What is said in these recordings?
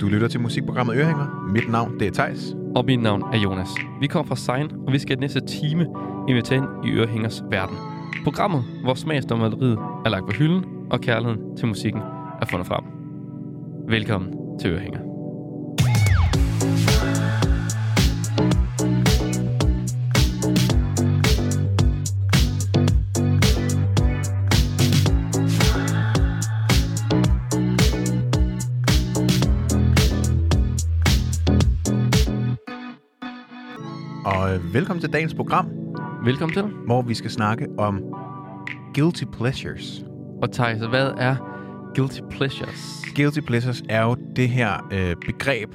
Du lytter til musikprogrammet Ørehænger. Mit navn det er Tejs. Og mit navn er Jonas. Vi kommer fra Sein, og vi skal i næste time invitere ind i Ørehængers verden. Programmet, hvor smagsdommeriet er lagt på hylden, og kærligheden til musikken er fundet frem. Velkommen til Ørehænger. Velkommen til dagens program, Velkommen til. hvor vi skal snakke om guilty pleasures. Og Thijs, hvad er guilty pleasures? Guilty pleasures er jo det her øh, begreb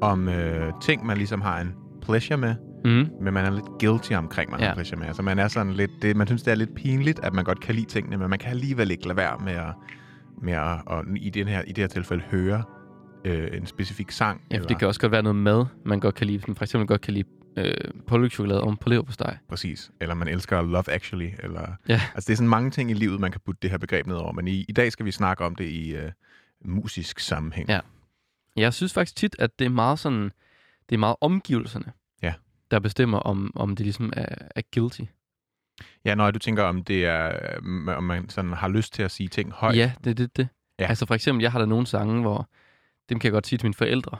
om øh, ting, man ligesom har en pleasure med, Mm. men man er lidt guilty omkring, man ja. har pleasure med. Altså man er sådan lidt, det, man synes, det er lidt pinligt, at man godt kan lide tingene, men man kan alligevel ikke lade være med at, med at og i, den her, i det her tilfælde høre øh, en specifik sang. Ja, for det kan også godt være noget mad, man godt kan lide. For eksempel godt kan lide øh, pålægtschokolade om på leverpostej. Præcis. Eller man elsker Love Actually. Eller, Ja. Altså, det er sådan mange ting i livet, man kan putte det her begreb ned over. Men i, i dag skal vi snakke om det i øh, musisk sammenhæng. Ja. Jeg synes faktisk tit, at det er meget sådan, det er meget omgivelserne, Ja. der bestemmer, om, om det ligesom er, er guilty. ja, når du tænker, om det er, øh, om man sådan har lyst til at sige ting højt. Ja, det er det, det. Ja. Altså for eksempel, jeg har der nogle sange, hvor dem kan jeg godt sige til mine forældre,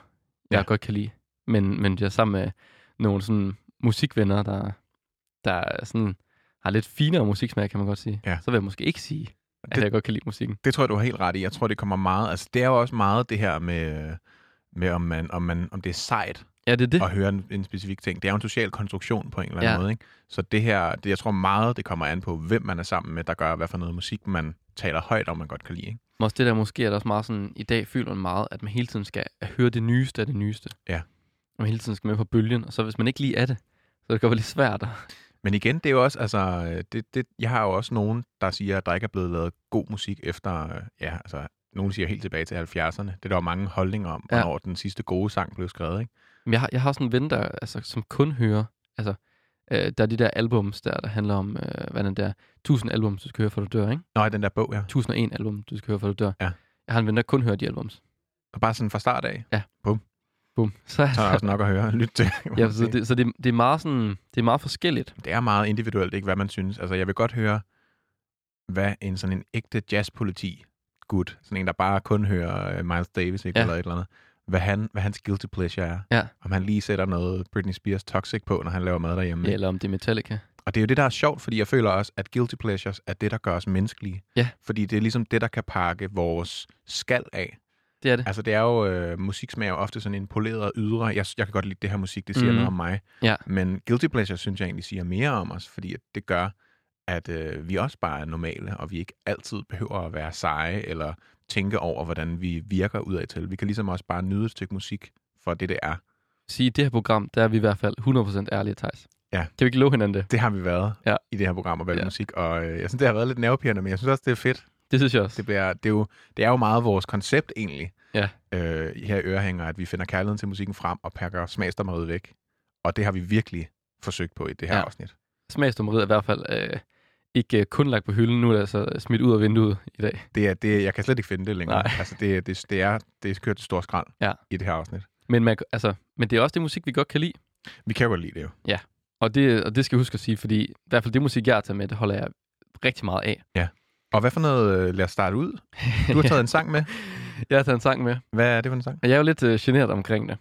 jeg Ja. godt kan lide. Men, men jeg sammen med nogle sådan musikvenner, der, der er sådan, har lidt finere musiksmag, kan man godt sige. Ja. Så vil jeg måske ikke sige, at Det- jeg godt kan lide musikken. Det tror jeg, du har helt ret i. Jeg tror, det kommer meget... Altså, det er jo også meget det her med, med om, man, om, man, om det er sejt Ja, det er det. at høre en, en specifik ting. Det er jo en social konstruktion på en eller anden Ja. måde. Ikke? Så det her, det, jeg tror meget, det kommer an på, hvem man er sammen med, der gør, hvad for noget musik man taler højt om, man godt kan lide. Ikke? Også det der måske er der også meget sådan, i dag føler man meget, at man hele tiden skal høre det nyeste af det nyeste. Ja. Man hele tiden skal med på bølgen, og så hvis man ikke lige er det, så det kan være lidt svært. Men igen, det er jo også, altså, det, det, jeg har jo også nogen, der siger, at der ikke er blevet lavet god musik efter, ja, altså, nogen siger helt tilbage til 70'erne. Det er der jo mange holdninger om, Ja. hvornår den sidste gode sang blev skrevet, ikke? Men jeg har, jeg har sådan en ven, der, altså, som kun hører, altså, øh, der er de der albums der, der handler om, øh, hvad den der, 1000 albums, du skal høre, for du dør, ikke? Nå, i den der bog, ja. 1001 album, du skal høre, for du dør. Ja. Jeg har en ven, der kun hører de albums. Og bare sådan fra start af, Bum. Så, så er der også nok at høre og lytte til. ja, så, det, så det, det, er meget sådan, det er meget forskelligt. det er meget individuelt, ikke hvad man synes. Altså, jeg vil godt høre, hvad en sådan en ægte jazzpoliti gut, sådan en, der bare kun hører uh, Miles Davis, ikke, Ja. eller et eller andet, hvad, han, hvad hans guilty pleasure er. Ja. Om han lige sætter noget Britney Spears Toxic på, når han laver mad derhjemme. ikke? Eller om det er Metallica. Og det er jo det, der er sjovt, fordi jeg føler også, at guilty pleasures er det, der gør os menneskelige. Ja. Fordi det er ligesom det, der kan pakke vores skal af. Det er det. Altså det er jo, øh, musiksmag er jo ofte sådan en poleret ydre. Jeg, jeg kan godt lide det her musik, det siger Mhm. noget om mig. Ja. Men guilty pleasure synes jeg egentlig siger mere om os, fordi at det gør, at øh, vi også bare er normale, og vi ikke altid behøver at være seje, eller tænke over, hvordan vi virker udad til. Vi kan ligesom også bare nyde et stykke musik for det, det er. Sige, i det her program, der er vi i hvert fald 100% ærlige, Thijs. Ja. Kan vi ikke love hinanden det? Det har vi været Ja. i det her program at vælge Ja. musik, og øh, jeg synes, det har været lidt nervepirrende, men jeg synes også, det er fedt. Det synes jeg også. Det, bliver, det, er jo, det er jo meget vores koncept egentlig, Ja. øh, her i Ørehænger, at vi finder kærligheden til musikken frem og pakker smagsdommeriet væk. Og det har vi virkelig forsøgt på i det her Ja. ja. afsnit. Smagsdommeriet er i hvert fald øh, ikke øh, kun lagt på hylden. Nu er det altså smidt ud af vinduet i dag. Det er, det, jeg kan slet ikke finde det længere. Nej. Altså, det, det, det, er, det er kørt til stor skrald Ja. i det her afsnit. Men, man, altså, men det er også det musik, vi godt kan lide. Vi kan godt lide det jo. Og det, og det skal jeg huske at sige, fordi i hvert fald det musik, jeg har taget med, det holder jeg rigtig meget af. Og hvad for noget, øh, lad os starte ud. Du har taget en sang med. Jeg har taget en sang med, Hvad er det for en sang? jeg er jo lidt øh, generet omkring det.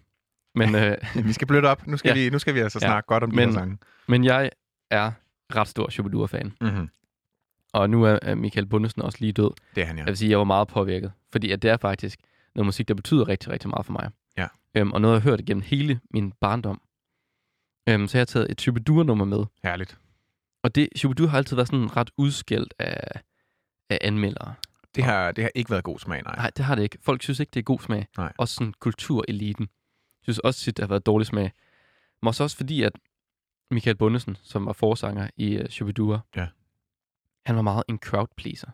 Men, øh, Vi skal bløde op. Nu skal, Ja. vi, nu skal vi altså Ja. snakke godt om de Men- her sange. men jeg er ret stor Shubidua-fan. Mm-hmm. Og nu er Michael Bundesen også lige død. Det er han, ja. Jeg vil sige, at jeg var meget påvirket. Fordi at det er faktisk noget musik, der betyder rigtig, rigtig meget for mig. Ja. Øhm, og noget, jeg har hørt igennem hele min barndom. Øhm, så jeg har taget et Shubidua-nummer med. Herligt. Og det, Shubidua har altid været sådan ret udskældt af, af anmeldere. Det har, det har ikke været god smag, nej. Nej, det har det ikke. Folk synes ikke, det er god smag. Nej. Også sådan kultureliten. synes også tit, det har været dårlig smag. Men også, også fordi, at Michael Bundesen, som var forsanger i uh, Shubidua, Ja. han var meget en crowd pleaser.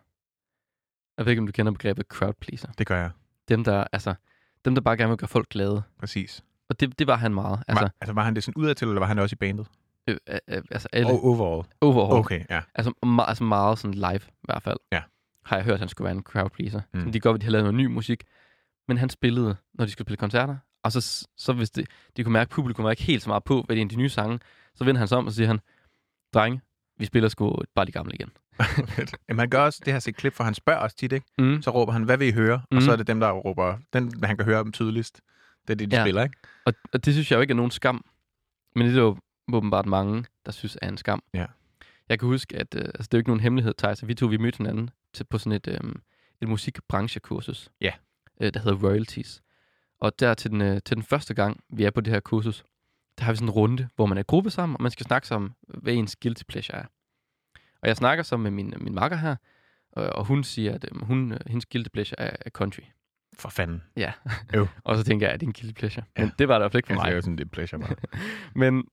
Jeg ved ikke, om du kender begrebet crowd pleaser. Det gør jeg. Dem, der, altså, dem, der bare gerne vil gøre folk glade. Præcis. Og det, det var han meget. Altså, Var, altså, var han det sådan udadtil, eller var han også i bandet? Øh, øh, øh, altså alle, Og overall. overall. Okay, ja. Altså, ma- altså meget sådan live, i hvert fald. Ja. Har jeg hørt, at han skulle være en crowd pleaser. Mm. Mm. De godt, at de har lavet noget ny musik, men han spillede, når de skulle spille koncerter. Og så, så hvis det, de kunne mærke, at publikum var ikke helt så meget på, hvad det er en af de nye sange, så vender han sig om og siger han, drenge, vi spiller sgu bare de gamle igen. Jamen, han gør også, det har set klip, for han spørger os tit, ikke? Mm. Så råber han, hvad vil I høre? Mm. Og så er det dem, der råber, den, han kan høre dem tydeligst. Det er det, de. Ja. spiller, ikke? Og, og det synes jeg jo ikke er nogen skam. Men det er jo åbenbart mange, der synes er en skam. Ja. Jeg kan huske, at øh, altså, det er jo ikke nogen hemmelighed, Thijs, at vi to vi mødte hinanden til, på sådan et, øh, et musikbranchekursus. Ja. Øh, der hedder Royalties. Og der til den, øh, til den første gang, vi er på det her kursus, der har vi sådan en runde, hvor man er gruppe sammen, og man skal snakke om, hvad ens guilty pleasure er. Og jeg snakker så med min, min makker her, og, og hun siger, at øh, hun, hendes guilty pleasure er, er country. For fanden. Ja. Øv. og så tænker jeg, at det er en guilty pleasure. Ja. Men det var det i hvert fald ikke for Jeg mig. siger jo sådan, det er pleasure bare. Men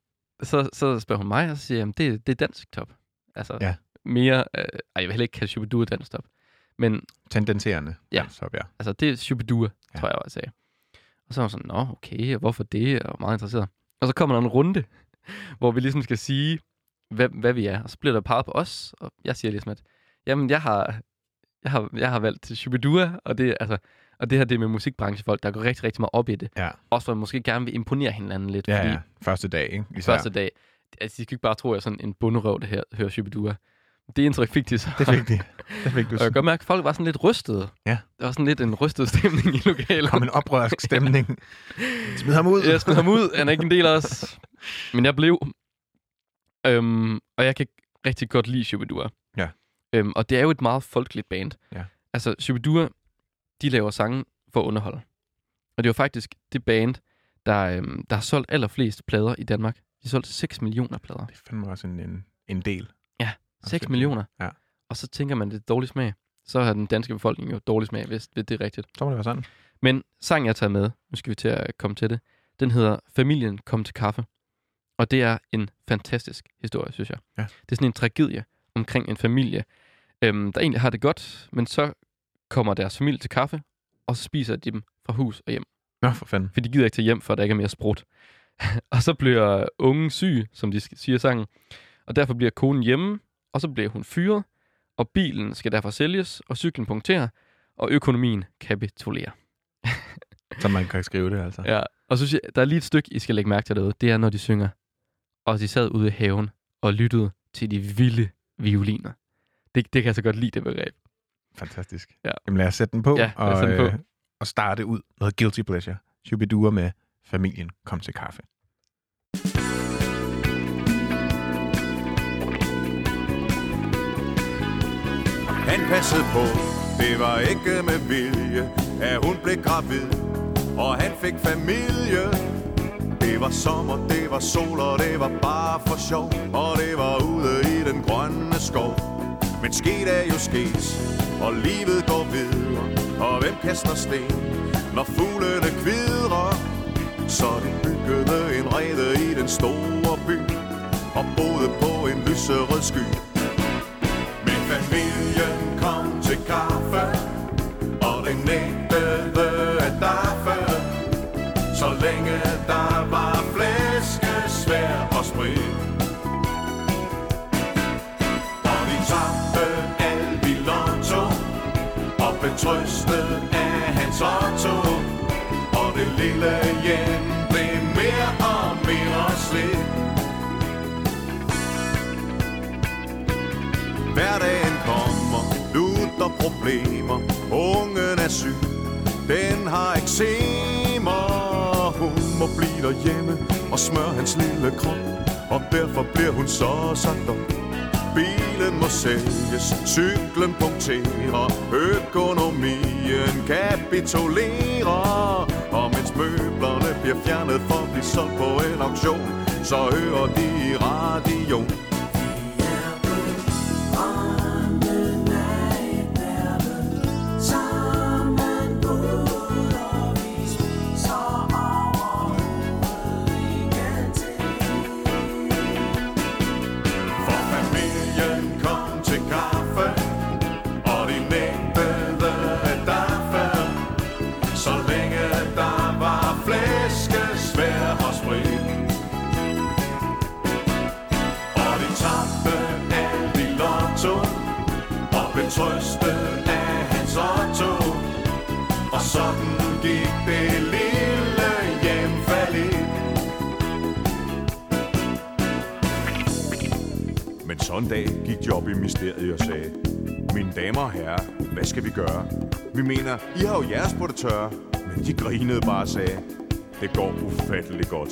så, så spørger hun mig, og så siger jeg, det, det er dansk top. Altså Ja. mere... Øh, ej, jeg vil heller ikke kalde Shubidua dansk top. Men Tendenserende. Ja. Så, ja. altså, det er Shubidua, Ja. tror jeg, jeg sagde. Og så var hun sådan, nå, okay, og hvorfor det? Og meget interesseret. Og så kommer der en runde, hvor vi ligesom skal sige, hvad, hvad vi er. Og så bliver der peget på os, og jeg siger ligesom, at jamen, jeg har, jeg har, jeg har valgt Shubidua, og det, er, altså, og det her det er med musikbranchefolk, der går rigtig, rigtig meget op i det. Ja. Også for at måske gerne vil imponere hinanden lidt, Ja, fordi ja. Første dag, ikke? Især. første dag. Altså, de skal ikke bare tro, at jeg er sådan en bunderøv, der her, hører Shubidua. Det indtryk fik de så. Det fik de. Det fik du. Og jeg kan godt mærke, at folk var sådan lidt rystede. Ja. Der var sådan lidt en rystet stemning i lokalet. kom en oprørsk stemning. Smid ham ud. Jeg smed ham ud. Han er ikke en del af os. Men jeg blev. Øhm, og jeg kan rigtig godt lide Shubidua. Ja. Øhm, og det er jo et meget folkeligt band. Ja. Altså, Shubidua, de laver sange for at underholde. Og det var faktisk det band, der, øhm, der har solgt allerflest plader i Danmark. De har solgt 6 millioner plader. Det er fandme også en, en, en del. 6 sindssygt. millioner. Ja. Og så tænker man, det er dårlig smag. Så har den danske befolkning jo dårlig smag, hvis det er rigtigt. Så må det være sådan. Men sangen, jeg tager med, nu skal vi til at komme til det, den hedder Familien kom til kaffe. Og det er en fantastisk historie, synes jeg. Ja. Det er sådan en tragedie omkring en familie, øhm, der egentlig har det godt, men så kommer deres familie til kaffe, og så spiser de dem fra hus og hjem. Nå, for fanden. For de gider ikke til hjem, for der ikke er mere sprut. og så bliver ungen syg, som de siger sangen, og derfor bliver konen hjemme, og så bliver hun fyret, og bilen skal derfor sælges, og cyklen punkterer, og økonomien kapitulerer. Så man kan skrive det, altså. Ja, og så synes jeg, der er lige et stykke, I skal lægge mærke til derude. Det er, når de synger. Og de sad ude i haven og lyttede til de vilde violiner. Det, det kan jeg så godt lide, det begreb. Fantastisk. Ja. Jamen lad os sætte den på, Ja, og, sætte den på. øh, og starte ud noget guilty pleasure. Shubidua med familien kom til kaffe. Han passede på, det var ikke med vilje, at hun blev gravid, og han fik familie. Det var sommer, det var sol, og det var bare for sjov, og det var ude i den grønne skov. Men sket er jo sket, og livet går videre, og hvem kaster sten, når fuglene kvidrer? Så den byggede en rede i den store by, og boede på en lyserød sky. Men familie trøstet af hans otto. Og det lille hjem blev mere og mere slidt. Hverdagen kommer, lutter problemer Ungen er syg, den har eksemer Hun må blive derhjemme og smøre hans lille krop Og derfor bliver hun så sagt op Bilen må sælges, cyklen punkterer Økonomien kapitulerer. Og mens møblerne bliver fjernet for at blive solgt på en auktion Så hører de i radioen en dag gik de op i mysteriet og sagde, Mine damer og herrer, hvad skal vi gøre? Vi mener, I har jo jeres på det tørre. Men de grinede bare og sagde, det går ufatteligt godt.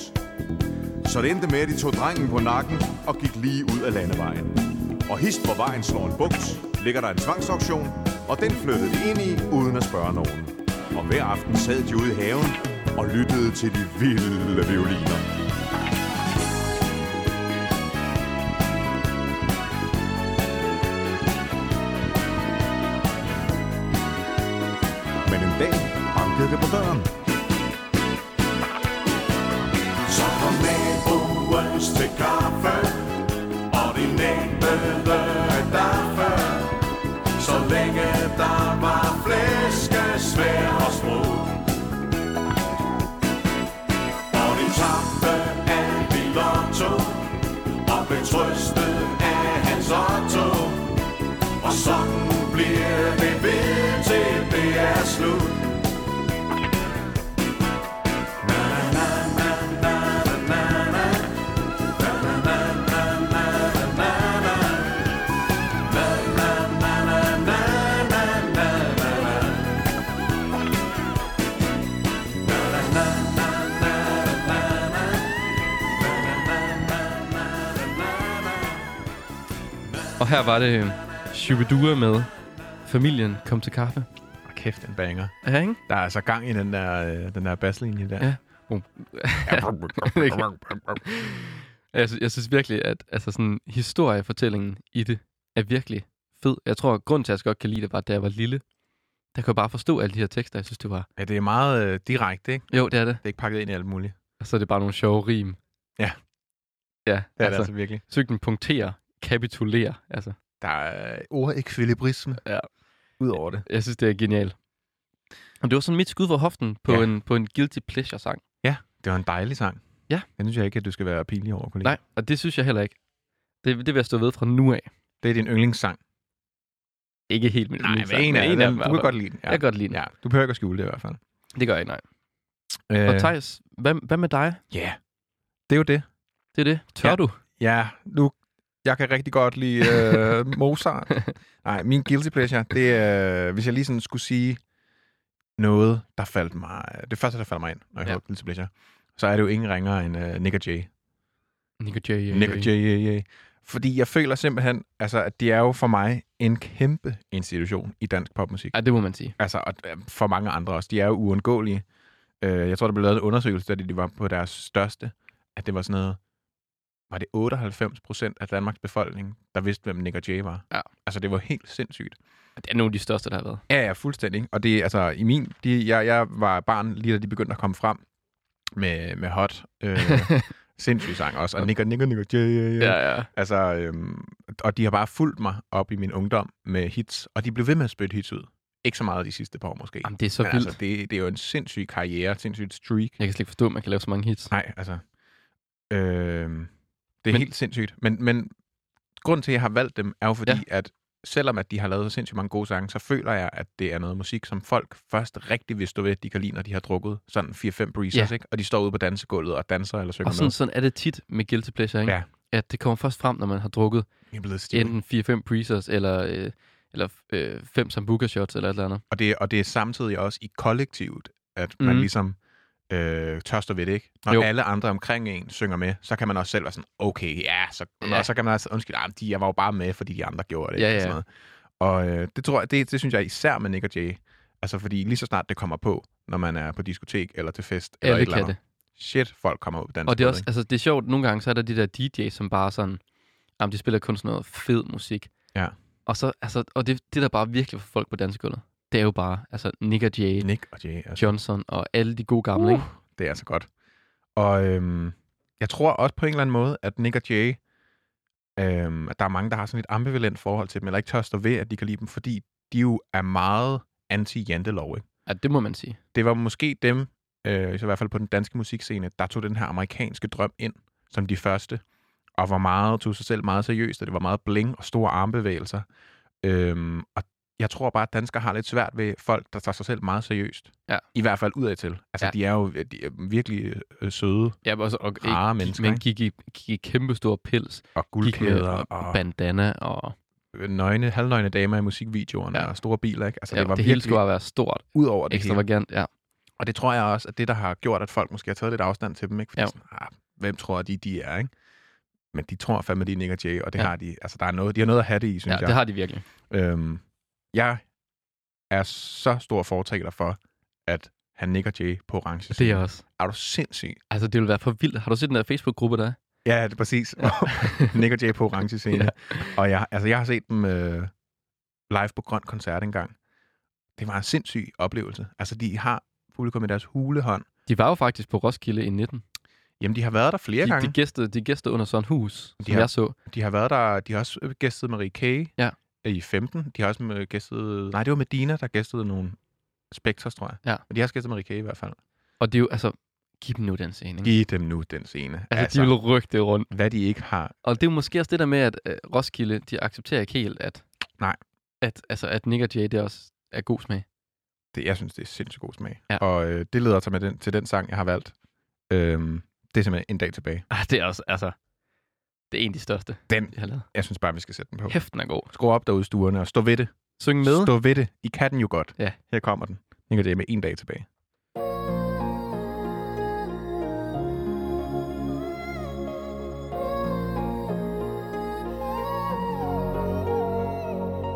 Så det endte med, at de tog drengen på nakken og gik lige ud af landevejen. Og hist hvor vejen slår en buks, ligger der en tvangsauktion, og den flyttede de ind i, uden at spørge nogen. Og hver aften sad de ude i haven og lyttede til de vilde violiner. Her var det Shubidua med Familien kom til kaffe. Og kæft, en banger. Ja, ikke? Der er altså gang i den der, øh, den der basslinje der. Ja. Jeg, sy- jeg synes virkelig, at altså sådan, historiefortællingen i det er virkelig fed. Jeg tror, at grunden til, at jeg godt kan lide det, var, at da jeg var lille, der kunne jeg bare forstå alle de her tekster. Jeg synes, det var... ja, det er meget øh, direkte, ikke? Jo, det er det. Det er ikke pakket ind i alt muligt. Og så er det bare nogle sjove rim. Ja. Ja, Det er altså. det altså, altså virkelig. så den punktere, kapitulere. Altså, Der er ordekvilibrisme Ja. ud over det. jeg synes, det er genialt. Og det var sådan mit skud for hoften på, Ja. en, på en guilty pleasure-sang. Det var en dejlig sang. Ja. Den synes jeg ikke, at du skal være pinlig over, kollega. Nej, og det synes jeg heller ikke. Det, det vil jeg stå ved fra nu af. Det er din yndlingssang. Ikke helt min Nej, yndlingssang, men en af men dem. i Du kan godt lide den. Ja. Jeg kan godt lide den. Ja, du behøver ikke at skjule det i hvert fald. Det gør jeg ikke, nej. Øh, Og Thijs, hvad, hvad med dig? Ja, det er jo det. Det er det. Tør Ja. du? Ja, nu, jeg kan rigtig godt lide øh, Mozart. Nej, min guilty pleasure, det er, hvis jeg lige sådan skulle sige noget, der faldt mig, det første, der faldt mig ind, når jeg Ja. hørte guilty pleasure, så er det jo ingen ringere end uh, Nick og Jay. Nick og Jay. Nick og Jay, yeah, yeah. Fordi jeg føler simpelthen, altså, at det er jo for mig en kæmpe institution i dansk popmusik. Ja, det må man sige. Altså, og øh, for mange andre også. De er jo uundgåelige. Øh, jeg tror, der blev lavet en undersøgelse, da de var på deres største, at det var sådan noget, var det 98 procent af Danmarks befolkning, der vidste, hvem Nick og Jay var. Ja. Altså, det var helt sindssygt. Det er nogle af de største, der har været. Ja, ja, fuldstændig. Og det, altså, i min, de, jeg, jeg var barn, lige da de begyndte at komme frem med, med hot, øh, sindssyg sang også. Og Nick Nick Nick Jay, yeah, yeah. Ja, ja. Altså, øhm, og de har bare fulgt mig op i min ungdom med hits, og de blev ved med at spytte hits ud. Ikke så meget de sidste par år måske. Jamen, det er så Men vildt. altså, det, det er jo en sindssyg karriere, sindssyg streak. Jeg kan slet ikke forstå, at man kan lave så mange hits. Nej, altså... Øh, det er Men- helt sindssygt. Men, men grunden til, at jeg har valgt dem, er jo fordi, Ja. at selvom at de har lavet så sindssygt mange gode sange, så føler jeg, at det er noget musik, som folk først rigtig vil stå ved, at de kan lide, når de har drukket sådan 4-5 breezers, Ja. ikke? Og de står ude på dansegulvet og danser eller synger Og sådan, med. sådan er det tit med Guilty Pleasure, ikke? Ja. At det kommer først frem, når man har drukket enten 4-5 breezers, eller, øh, eller 5 sambuca shots, eller et eller andet. Og det, og det er samtidig også i kollektivet, at man Mhm. ligesom øh, tørster ved det, ikke? Når Jo. alle andre omkring en synger med, så kan man også selv være sådan, okay, ja, så, Ja. ja. og så kan man også, undskyld, ah, de, jeg var jo bare med, fordi de andre gjorde det. Ja, ikke? ja. Og, sådan noget. og øh, det tror jeg, det, det synes jeg især med Nick og Jay. Altså, fordi lige så snart det kommer på, når man er på diskotek eller til fest, eller Alle et eller andet, det. shit, folk kommer ud på dansen. Og det er også, altså det er sjovt, nogle gange så er der de der DJ's, som bare sådan, jamen de spiller kun sådan noget fed musik. Ja. Og så, altså, og det, det der bare virkelig for folk på dansegulvet, det er jo bare, altså Nick og Jay, Nick og Jay, altså. Johnson og alle de gode gamle, Uh. ikke? Det er så godt. Og øhm, jeg tror også på en eller anden måde, at Nick og Jay, øhm, at der er mange, der har sådan et ambivalent forhold til dem, eller ikke tør stå ved, at de kan lide dem, fordi de jo er meget anti-jantelov. Ikke? Ja, det må man sige. Det var måske dem, øh, så i hvert fald på den danske musikscene, der tog den her amerikanske drøm ind som de første, og var meget, tog sig selv meget seriøst, og det var meget bling og store armbevægelser. Øhm, og jeg tror bare, at danskere har lidt svært ved folk, der tager sig selv meget seriøst. Ja. I hvert fald udadtil. Altså, Ja. de er jo de er virkelig øh, søde Ja, men også, og, Rare ikke- mennesker, Men gik i, gik i kæmpe store pils. og guldkæder og og bandana og... nøgne, halvnøgne damer i musikvideoerne Ja. og store biler. Ikke? Altså, Ja, det var det hele skulle være stort, ud over det hele. ekstravagant. Ja. Og det tror jeg også, at det, der har gjort, at folk måske har taget lidt afstand til dem. Ikke? Fordi Ja. sådan, ah, hvem tror de, de er? Ikke? Men de tror fandme, de er Nick og Jay, og det ja. har de. Altså, der er noget, de har noget at have det i, synes ja, jeg. det har de virkelig. Øhm, jeg er så stor fortaler for, at han Nick og Jay på orange Det er jeg også. Er du sindssyg? Altså, det ville være for vildt. Har du set den der Facebook-gruppe der? Ja, det er præcis. Nick og Jay på orange scene. ja. Og jeg, altså, jeg har set dem øh, live på Grøn Koncert engang. Det var en sindssyg oplevelse. Altså, de har publikum i deres hulehånd. De var jo faktisk på Roskilde i 19. Jamen, de har været der flere De, gange. de, gæstede, de gæstede under sådan hus, som har- jeg så. De har været der, de har også gæstet Marie K. Ja. I 15. De har også med- gæstet, nej, det var Medina, der gæstede nogle Spectres, tror jeg. Ja. Men de har også gæstet Marie K. i hvert fald. Og det er jo, altså, giv dem nu den scene. ikke? Giv dem nu den scene. Altså, altså, de vil rykke det rundt. hvad de ikke har. Og det er jo måske også det der med, at uh, Roskilde, de accepterer ikke helt, at, Nej. at, altså, at Nick og Jay, det også er god smag. Det, jeg synes, det er sindssygt god smag. Ja. Og øh, det leder sig med den, til den sang, jeg har valgt. Øhm, det er simpelthen en dag tilbage. Ah, det er også, altså, det er en af de største, Den, jeg har lavet. jeg synes bare, vi skal sætte den på. Hæften er god. Skru op derude i stuerne og stå ved det. Syng med. Stå ved det. I kan den jo godt. Ja. Her kommer den. Nick det med en dag tilbage.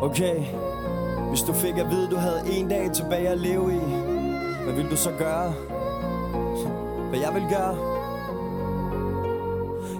Okay, hvis du fik at vide, du havde en dag tilbage at leve i, hvad vil du så gøre? Hvad jeg vil gøre?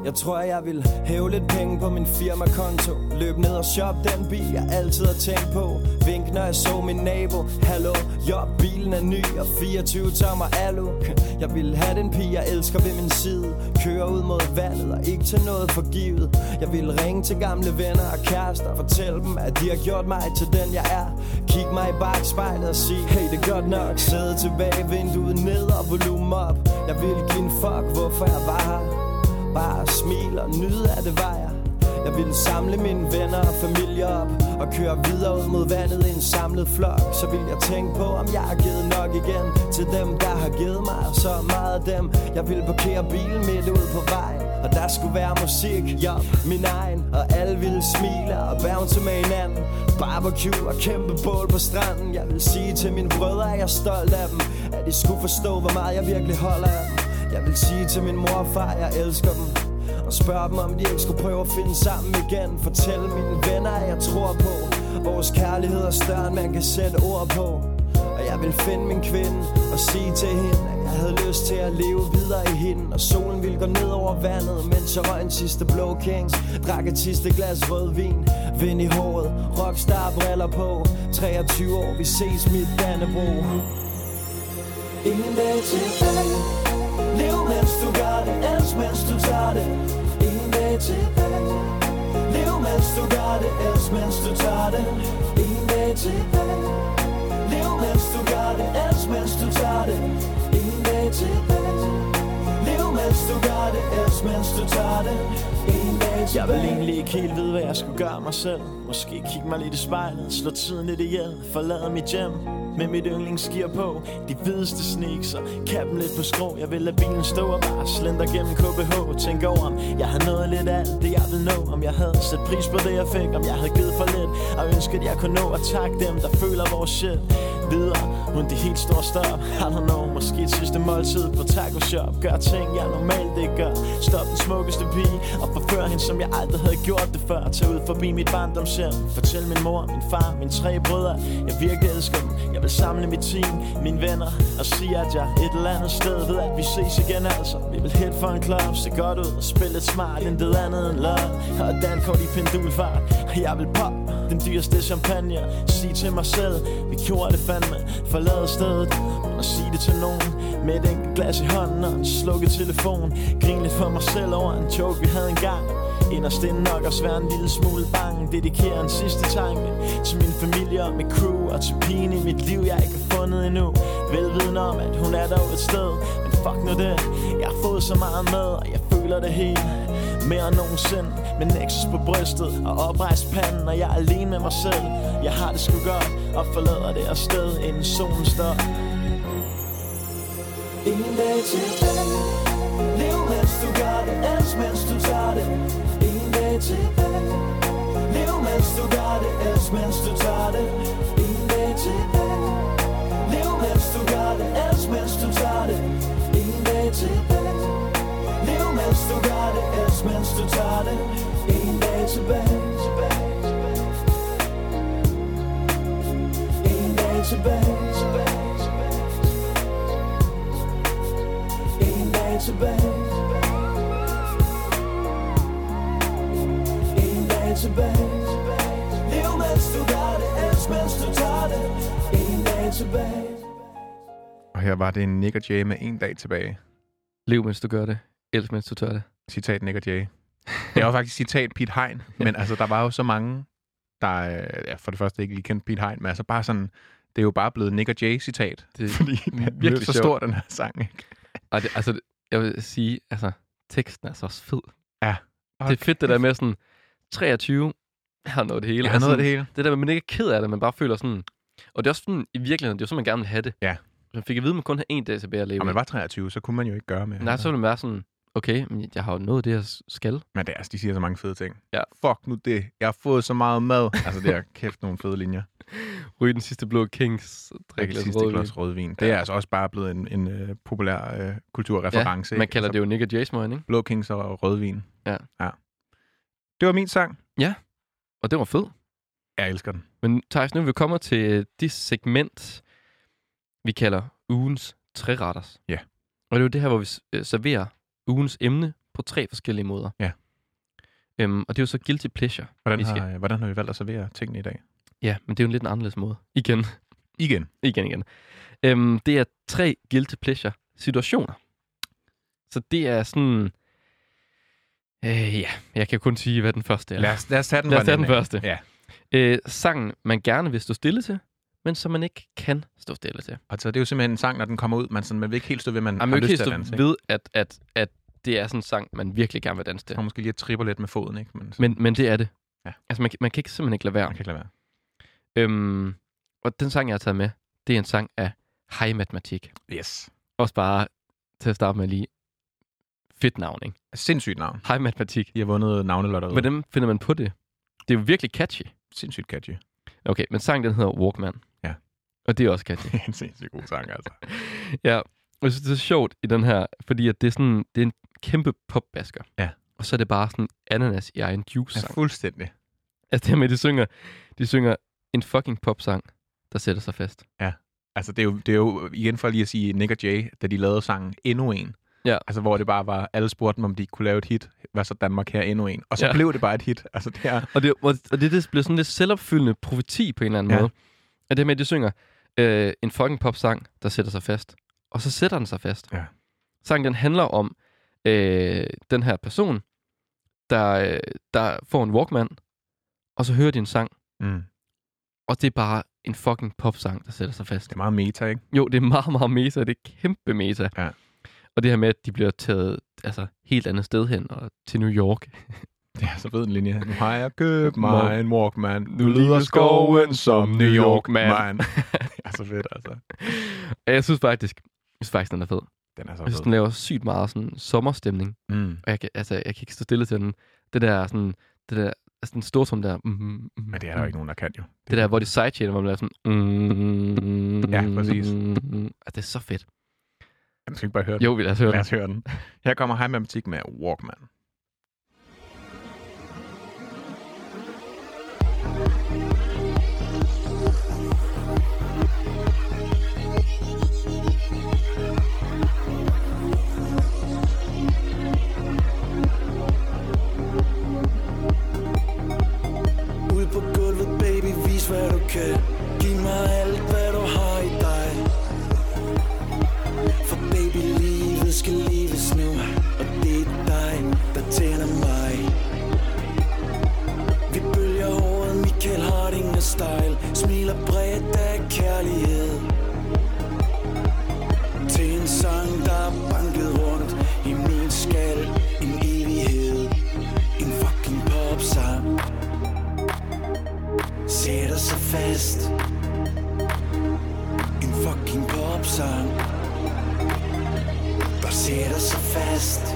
Jeg tror, jeg vil hæve lidt penge på min firmakonto. Løb ned og shop den bil, jeg altid har tænkt på. Vink, når jeg så min nabo. Hallo, jo, bilen er ny og 24 tommer alu. Jeg vil have den pige, jeg elsker ved min side. Køre ud mod vandet og ikke til noget forgivet. Jeg vil ringe til gamle venner og kærester. Fortælle dem, at de har gjort mig til den, jeg er. Kig mig i bagspejlet og sig, hey, det er godt nok. Sæde tilbage, vinduet ned og volumen op. Jeg vil give en fuck, hvorfor jeg var her. Bare smil og nyde af det vejer. Jeg ville samle mine venner og familie op Og køre videre ud mod vandet i en samlet flok. Så vil jeg tænke på om jeg har givet nok igen Til dem der har givet mig så meget af dem. Jeg vil parkere bilen midt ud på vejen Og der skulle være musik, ja, min egen. Og alle ville smile og bounce med hinanden. Barbecue og kæmpe bål på stranden. Jeg vil sige til mine brødre at jeg er stolt af dem. At de skulle forstå hvor meget jeg virkelig holder af dem jeg vil sige til min mor og far, jeg elsker dem. Og spørge dem, om de ikke skulle prøve at finde sammen igen. Fortæl mine venner, at jeg tror på. Vores kærlighed er større, end man kan sætte ord på. Og jeg vil finde min kvinde og sige til hende At jeg havde lyst til at leve videre i hende. Og solen ville gå ned over vandet Mens jeg røg en sidste blå kings. Drak et sidste glas rødvin Vind i håret, rockstar briller på. 23 år, vi ses mit Dannebro Ingen dag tilbage. Lev mens du gør det, elsk mens du tager det. Ingen dag tilbage Lev mens du gør det, elsk mens du tager det. Ingen dag tilbage Lev mens du gør det, elsk mens du tager det. Ingen dag tilbage Lev mens du gør det, elsk mens du tager det. Ingen dag tilbage Jeg vil egentlig ikke helt vide, hvad jeg skulle gøre mig selv. Måske kigge mig lidt i spejlet, slå tiden lidt ihjel Forlade mit hjem med mit yndlingsgear på. De hvideste sneaks og kappen lidt på skrå. Jeg vil lade bilen stå og bare slender gennem KBH. Tænk over om jeg har nået lidt af alt det jeg vil nå. Om jeg havde sat pris på det jeg fik. Om jeg havde givet for lidt. Og ønsket jeg kunne nå at takke dem der føler vores shit. Videre uden det helt store stop I don't know, måske et sidste måltid på taco shop. Gør ting jeg normalt ikke gør. Stop den smukkeste pige Og forfør hende som jeg aldrig havde gjort det før. Tag ud forbi mit barndomshjem. Fortæl min mor, min far, mine tre brødre. Jeg virkelig elsker dem. Jeg vil samle mit team, mine venner Og sige at jeg et eller andet sted ved at vi ses igen altså. Vi vil hit for en club, se godt ud Og spille lidt smart, intet andet end love. Og dankort i pendulfart. Og jeg vil pop den dyreste champagne. Sig til mig selv, vi gjorde det fandme Forlade stedet, Og at sige det til nogen Med et enkelt glas i hånden og en slukket telefon. Grin lidt for mig selv over en joke vi havde engang. Inderst inden nok også være en lille smule bange. Dedikerer en sidste tanke Til min familie og mit crew Og til pigen i mit liv jeg ikke har fundet endnu. Velviden om at hun er der et sted. Men fuck nu det Jeg har fået så meget med Og jeg føler føler det hele mere end nogensinde. Med Nexus på brystet og oprejst panden Og jeg er alene med mig selv. Jeg har det sgu godt og forlader det afsted Inden solen står En dag tilbage Lev mens du gør det. Elsk mens du tager det. En dag tilbage Lev mens du gør det. Elsk mens du tager det. En dag tilbage Lev mens du gør det. Elsk mens du tager det. En dag tilbage Lev mens du gør det Elsk mens du tager det En dag tilbage. En dag tilbage. En dag tilbage En dag tilbage Lev mens du gør det Elsk mens du tager det En dag tilbage Og her var det Nick og Jay med en dag tilbage. Lev, mens du gør det. Elsk, mens du tør det. Citat Nick og Jay. Det var faktisk citat Pete Hein, men altså, der var jo så mange, der øh, ja, for det første ikke lige kendte Pete Hein, men altså bare sådan, det er jo bare blevet Nick og Jay citat, Det fordi den er virkelig så stor, den her sang. Ikke? Ej, det, altså, jeg vil sige, altså, teksten er så også fed. Ja. Det er fedt, det der med sådan, 23, jeg har noget det hele. Jeg har Altså, noget af det hele. det der med, at man ikke er ked af det, man bare føler sådan... Og det er også sådan, i virkeligheden, det er jo sådan, man gerne vil have det. Ja. Man fik at vide, at man kun har en dag tilbage at leve. Og man var 23, så kunne man jo ikke gøre mere. Nej, så ville man være sådan, okay, men jeg har jo nået det, jeg skal. Men det er, altså, de siger så mange fede ting. Ja. Fuck nu det. Jeg har fået så meget mad. altså, det er kæft nogle fede linjer. Ryge den sidste blå Kings, det lidt sidste rødvin. glas rødvin. Det er altså også bare blevet en, en uh, populær uh, kulturreference. Man kalder det jo Nick og smøgen, ikke? Blå Kings og rødvin. Ja. ja. Det var min sang. Og det var fed. Jeg elsker den. Men Thijs, nu vi kommer til det segment, vi kalder ugens træretters. Ja. Og det er jo det her, hvor vi øh, serverer ugens emne på tre forskellige måder. Ja. Øhm, og det er jo så guilty pleasure. Hvordan vi skal. har, hvordan har vi valgt at servere tingene i dag? Ja, men det er jo en lidt en anderledes måde. Igen, Igen. igen, igen. Øhm, det er tre guilty pleasure situationer. Så det er sådan... Øh, ja, jeg kan kun sige, hvad den første er. Lad os, lad os tage den, Lad os tage den første. Ja. Øh, sangen, man gerne vil stå stille til, men som man ikke kan stå stille til. Altså, det er jo simpelthen en sang, når den kommer ud, man, sådan, man vil ikke helt stå ved, man Man har lyst til at danse. ved, at, at, at det er sådan en sang, man virkelig gerne vil danse til. Så måske lige at tripper lidt med foden, ikke? Men, Men, men det er det. Ja. Altså, man, man kan ikke, simpelthen ikke lade være. man kan ikke lade være. Øhm, og den sang, jeg har taget med, det er en sang af High Matematik. Yes. Også bare til at starte med lige fedt navn, ikke? Sindssygt navn. High Matematik. De har vundet navnelotteriet. Hvordan finder man på det? Det er jo virkelig catchy. Sindssygt catchy. Okay, men sangen den hedder Walkman. Ja. Og det er også catchy. En sindssygt god sang, altså. ja, og jeg synes, det er sjovt i den her, fordi at det er sådan, det er en kæmpe popbasker. Ja. Og så er det bare sådan ananas i egen juice Ja, sang. fuldstændig. Altså det her med, de synger, de synger en fucking popsang, der sætter sig fast. Altså, det er, jo, det er jo, igen for lige at sige, Nick og Jay, da de lavede sangen endnu en. Ja. Altså, hvor det bare var, alle spurgte dem, om de kunne lave et hit. Hvad så Danmark her endnu en? Og så Ja. ja. blev det bare et hit. Altså, det er... Og det, og det, det bliver sådan lidt selvopfyldende profeti på en eller anden Ja. måde. At det med, at de synger øh, en fucking popsang, der sætter sig fast. Og så sætter den sig fast. Ja. Sangen den handler om øh, den her person, der, øh, der får en Walkman, og så hører de en sang, Mm. og det er bare en fucking popsang, der sætter sig fast. Det er meget meta, ikke? Jo, det er meget, meget meta. Det er kæmpe meta. Ja. Og det her med, at de bliver taget altså, helt andet sted hen, og til New York. Er så fed en linje. Nu har jeg købt mig en Walkman. Nu lyder skoven som New York, man. man. det er så fedt, altså. Jeg synes faktisk, jeg synes faktisk, den er fed. Den er så Jeg synes, den laver sygt meget sådan sommerstemning. Mm. Og jeg kan, altså, jeg kan ikke stå stille til den. Det der sådan, det der, altså den stortum der. Mm, mm, mm, Men det er der jo ikke nogen, der kan jo. Det der, hvor de sidechainer, hvor man laver sådan... Mm, Ja, præcis. Mm, mm, altså, det er så fedt. Jamen, skal ikke bare høre den? Jo, vi lad os høre Lad det. os høre den. Her kommer High Matematik med Walkman. Hvad du kan. Giv mig alt, hvad du har i dig. For baby, livet skal leves nu Og det er dig, der tænder mig. Vi bølger håret, Michael Harding og style. Smiler bredt af kærlighed. Fest En fucking popsang Der sætter sig fast.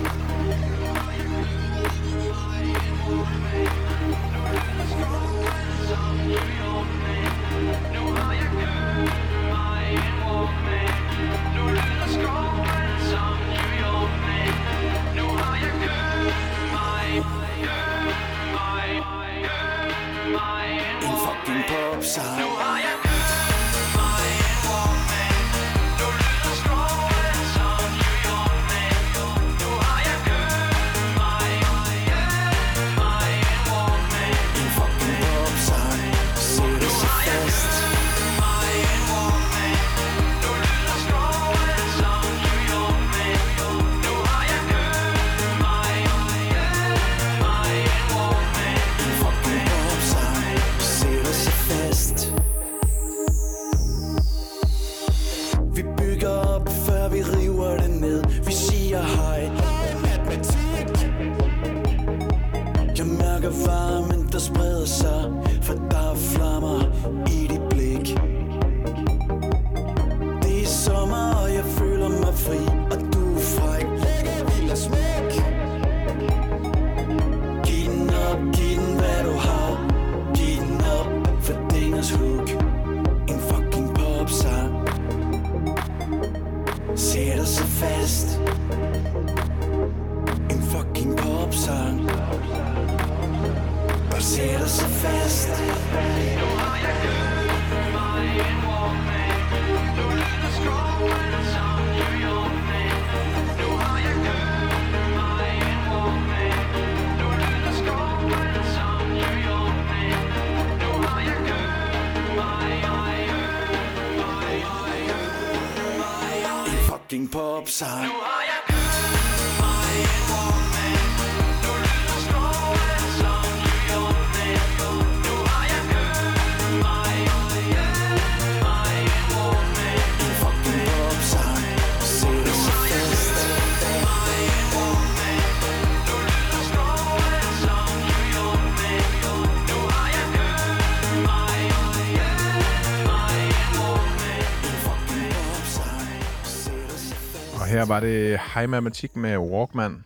Var det High Matematik med Walkman.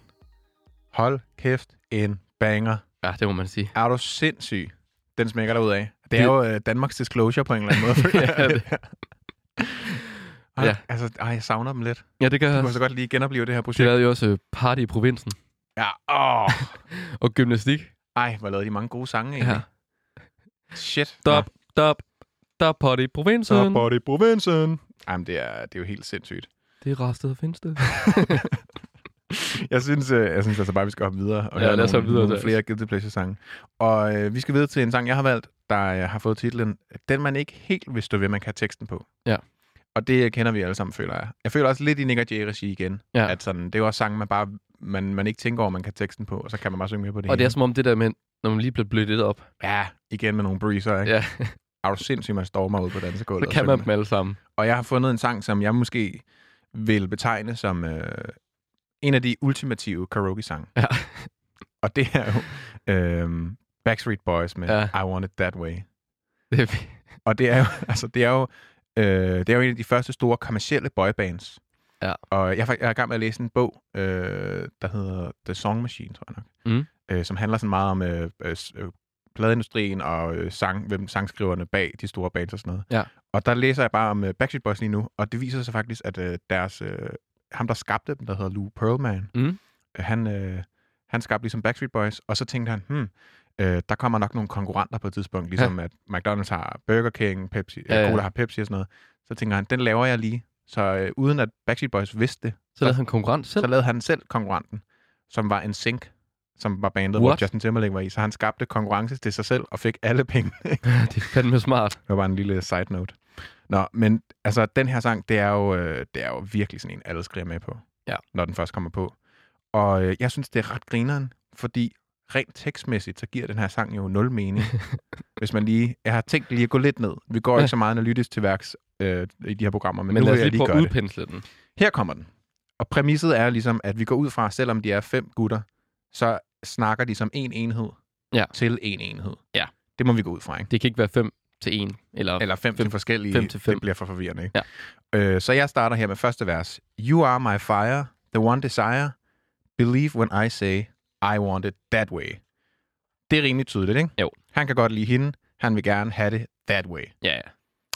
Hold kæft, en banger. Ja, det må man sige. Er du sindssyg? Den smækker der ud af. Det er jo øh, Danmarks Disclosure på en eller anden måde. Ja, det- Ej, Ja. Altså, ej, jeg savner dem lidt. Ja, det gør Jeg jeg. kunne så godt lige genopleve det her De projekt. lavede jo også øh, Party i provinsen Ja, åh. og gymnastik. Ej, hvor lavede de mange gode sange egentlig. Ja. Shit. Stop, stop, stop party i provinsen. Stop body provinsen. Jamen, det er, det er jo helt sindssygt. Det er restet og findes det. Jeg synes, øh, jeg synes altså bare, vi skal hoppe videre. Og Ja, høre lad os nogle, hoppe videre nogle flere Guilty Pleasure-sange. Og øh, vi skal videre til en sang, jeg har valgt, der øh, har fået titlen Den, man ikke helt vil stå ved, man kan have teksten på. Ja. Og det kender vi alle sammen, føler jeg. Jeg føler også lidt i Nick Jay-regi igen. Ja. At sådan, det er jo også sange, man bare man, man ikke tænker over, man kan teksten på, og så kan man bare synge med på det Og det er hele. som om det der med, når man lige bliver blødt lidt op, Ja, igen med nogle breezer, ikke? ja, Er du sindssygt, man stormer ud på så dansegulvet og kan man dem alle sammen. Og jeg har fundet en sang, som jeg måske vil betegne som øh, en af de ultimative karaoke-sange. Ja. Og det er jo øh, Backstreet Boys med Ja. I Want It That Way. Det er, Og det er jo, altså, det er jo, øh, det er jo en af de første store kommercielle boybands. Ja. Og jeg, jeg er i gang med at læse en bog, øh, der hedder The Song Machine, tror jeg nok. Mm. Øh, som handler sådan meget om øh, øh, øh, pladeindustrien og øh, sang, hvem sangskriverne bag de store bands og sådan noget. Ja. Og der læser jeg bare om øh, Backstreet Boys lige nu, og det viser sig faktisk, at øh, deres, øh, ham der skabte dem, der hedder Lou Pearlman, Mm. øh, han, øh, han skabte ligesom Backstreet Boys, og så tænkte han, hmm, øh, der kommer nok nogle konkurrenter på et tidspunkt, ligesom ja. at McDonald's har Burger King, Pepsi, Ja, ja. Cola har Pepsi og sådan noget. Så tænker han, den laver jeg lige. Så øh, uden at Backstreet Boys vidste det, så lavede han konkurrent selv. så lavede han selv konkurrenten, som var en sync, som var bandet, What? hvor Justin Timberlake var i. Så han skabte konkurrence til sig selv og fik alle penge. det det er fandme smart. var bare en lille side note. Nå, men altså, den her sang, det er jo, øh, det er jo virkelig sådan en, alle skriger med på, Ja. når den først kommer på. Og øh, jeg synes, det er ret grineren, fordi rent tekstmæssigt, så giver den her sang jo nul mening. hvis man lige... Jeg har tænkt lige at gå lidt ned. Vi går Ja. ikke så meget analytisk til værks øh, i de her programmer, men, Men, nu vil jeg lige prøve at det. udpensle den. Her kommer den. Og præmisset er ligesom, at vi går ud fra, selvom de er fem gutter, så snakker de som en enhed Ja. til en enhed. Ja. Det må vi gå ud fra, ikke? Det kan ikke være fem til en. Eller, Eller fem, til forskellige. fem til fem. Det bliver for forvirrende, ikke? Ja. Øh, så jeg starter her med første vers. You are my fire, the one desire. Believe when I say, I want it that way. Det er rimelig tydeligt, ikke? Jo. Han kan godt lide hende. Han vil gerne have det that way. ja, ja.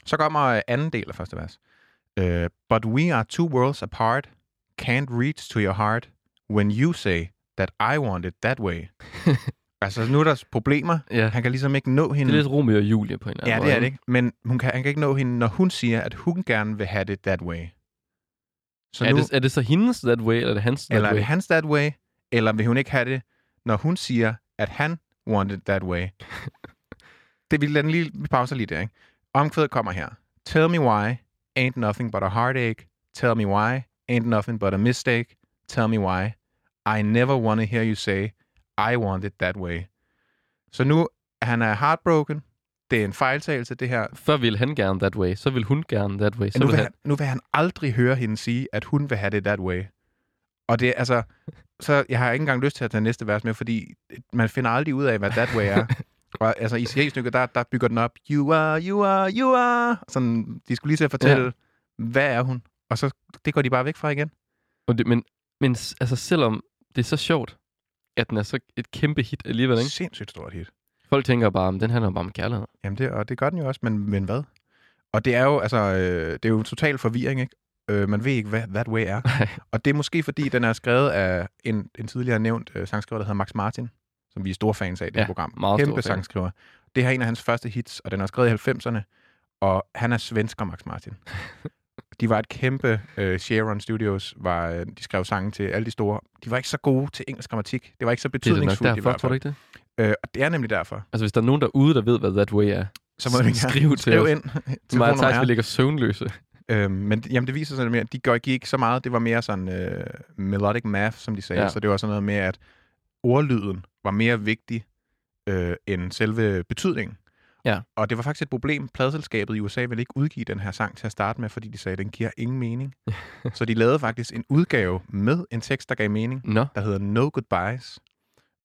Så kommer øh, anden del af første vers. Uh, But we are two worlds apart. Can't reach to your heart when you say that I want it that way. altså, nu er der problemer. ja. Han kan ligesom ikke nå Det hende. er lidt Romeo og Julie på en eller Ja, anden det er måde, det ikke. Men hun kan, han kan ikke nå hende, når hun siger, at hun gerne vil have det that way. Så er, nu, det, er det så hendes that way, eller er det hans that eller er way? det hans that way, eller vil hun ikke have det, når hun siger, at han want it that way. det vil den lige, vi pauser lige der, ikke? Omkvædet kommer her. Tell me why, ain't nothing but a heartache. Tell me why, ain't nothing but a mistake. Tell me why, I never want to hear you say, I want it that way. Så nu, han er heartbroken. Det er en fejltagelse, det her. Før ville han gerne that way, så vil hun gerne that way. Så nu, vil vil han, nu vil han aldrig høre hende sige, at hun vil have det that way. Og det er altså... Så jeg har ikke engang lyst til at tage næste vers med, fordi man finder aldrig ud af, hvad that way er. Og altså i C-stykket, der, der bygger den op, you are, you are, you are. Sådan, de skulle lige til at fortælle, ja. hvad er hun? Og så det går de bare væk fra igen. og det, men, men altså, selvom det er så sjovt, at den er så et kæmpe hit alligevel, ikke? Sindssygt stort hit. Folk tænker bare, at den handler bare om kærlighed. Jamen det, og det gør den jo også, men, men hvad? Og det er jo, altså, øh, det er jo en total forvirring, ikke? Øh, man ved ikke, hvad that way er. Nej. Og det er måske, fordi den er skrevet af en, en tidligere nævnt øh, sangskriver, der hedder Max Martin, som vi er store fans af i det Ja, program. meget Kæmpe sangskriver. Det her er en af hans første hits, og den er skrevet i 90'erne, og han er svensker, Max Martin. De var et kæmpe øh, Sharon Studios, var, øh, de skrev sange til alle de store. De var ikke så gode til engelsk grammatik. Det var ikke så Det er det nok betydningsfuldt derfor, tror du ikke det? Øh, og det er nemlig derfor. Altså, hvis der er nogen derude, der ved, hvad that way er, Så må du gerne Skriv til skrive os. ind. mig og Thijs, vi ligger søvnløse. Øhm, men jamen, det viser sig nemlig, at de gik ikke så meget. Det var mere sådan øh, melodic math, som de sagde. Ja. Så det var sådan noget med, at ordlyden var mere vigtig øh, end selve betydningen. Ja. Og det var faktisk et problem. Pladselskabet i USA ville ikke udgive den her sang til at starte med, fordi de sagde, at den giver ingen mening. så de lavede faktisk en udgave med en tekst, der gav mening, Nå, der hedder No Goodbyes.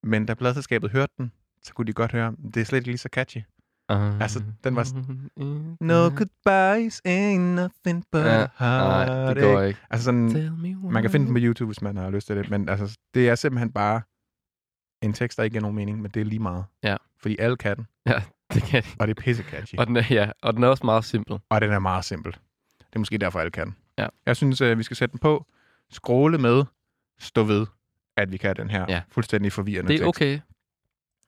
Men da pladselskabet hørte den, så kunne de godt høre, det er slet ikke lige så catchy. uh, Altså, den var s- mm, No goodbyes ain't nothing but Ja, a Nej, det går ikke. Altså sådan, man kan finde den på YouTube, hvis man har lyst til det. Men altså, det er simpelthen bare en tekst, der ikke giver nogen mening, men det er lige meget. Ja. Fordi alle kan den, Det kan de. og det er pisse catchy. Og den er, ja, og den er også meget simpel. Og den er meget simpel. Det er måske derfor, alle kan. Ja. Jeg synes, øh, vi skal sætte den på, scrolle med, stå ved, at vi kan den her Ja. fuldstændig forvirrende Det er tekst. okay.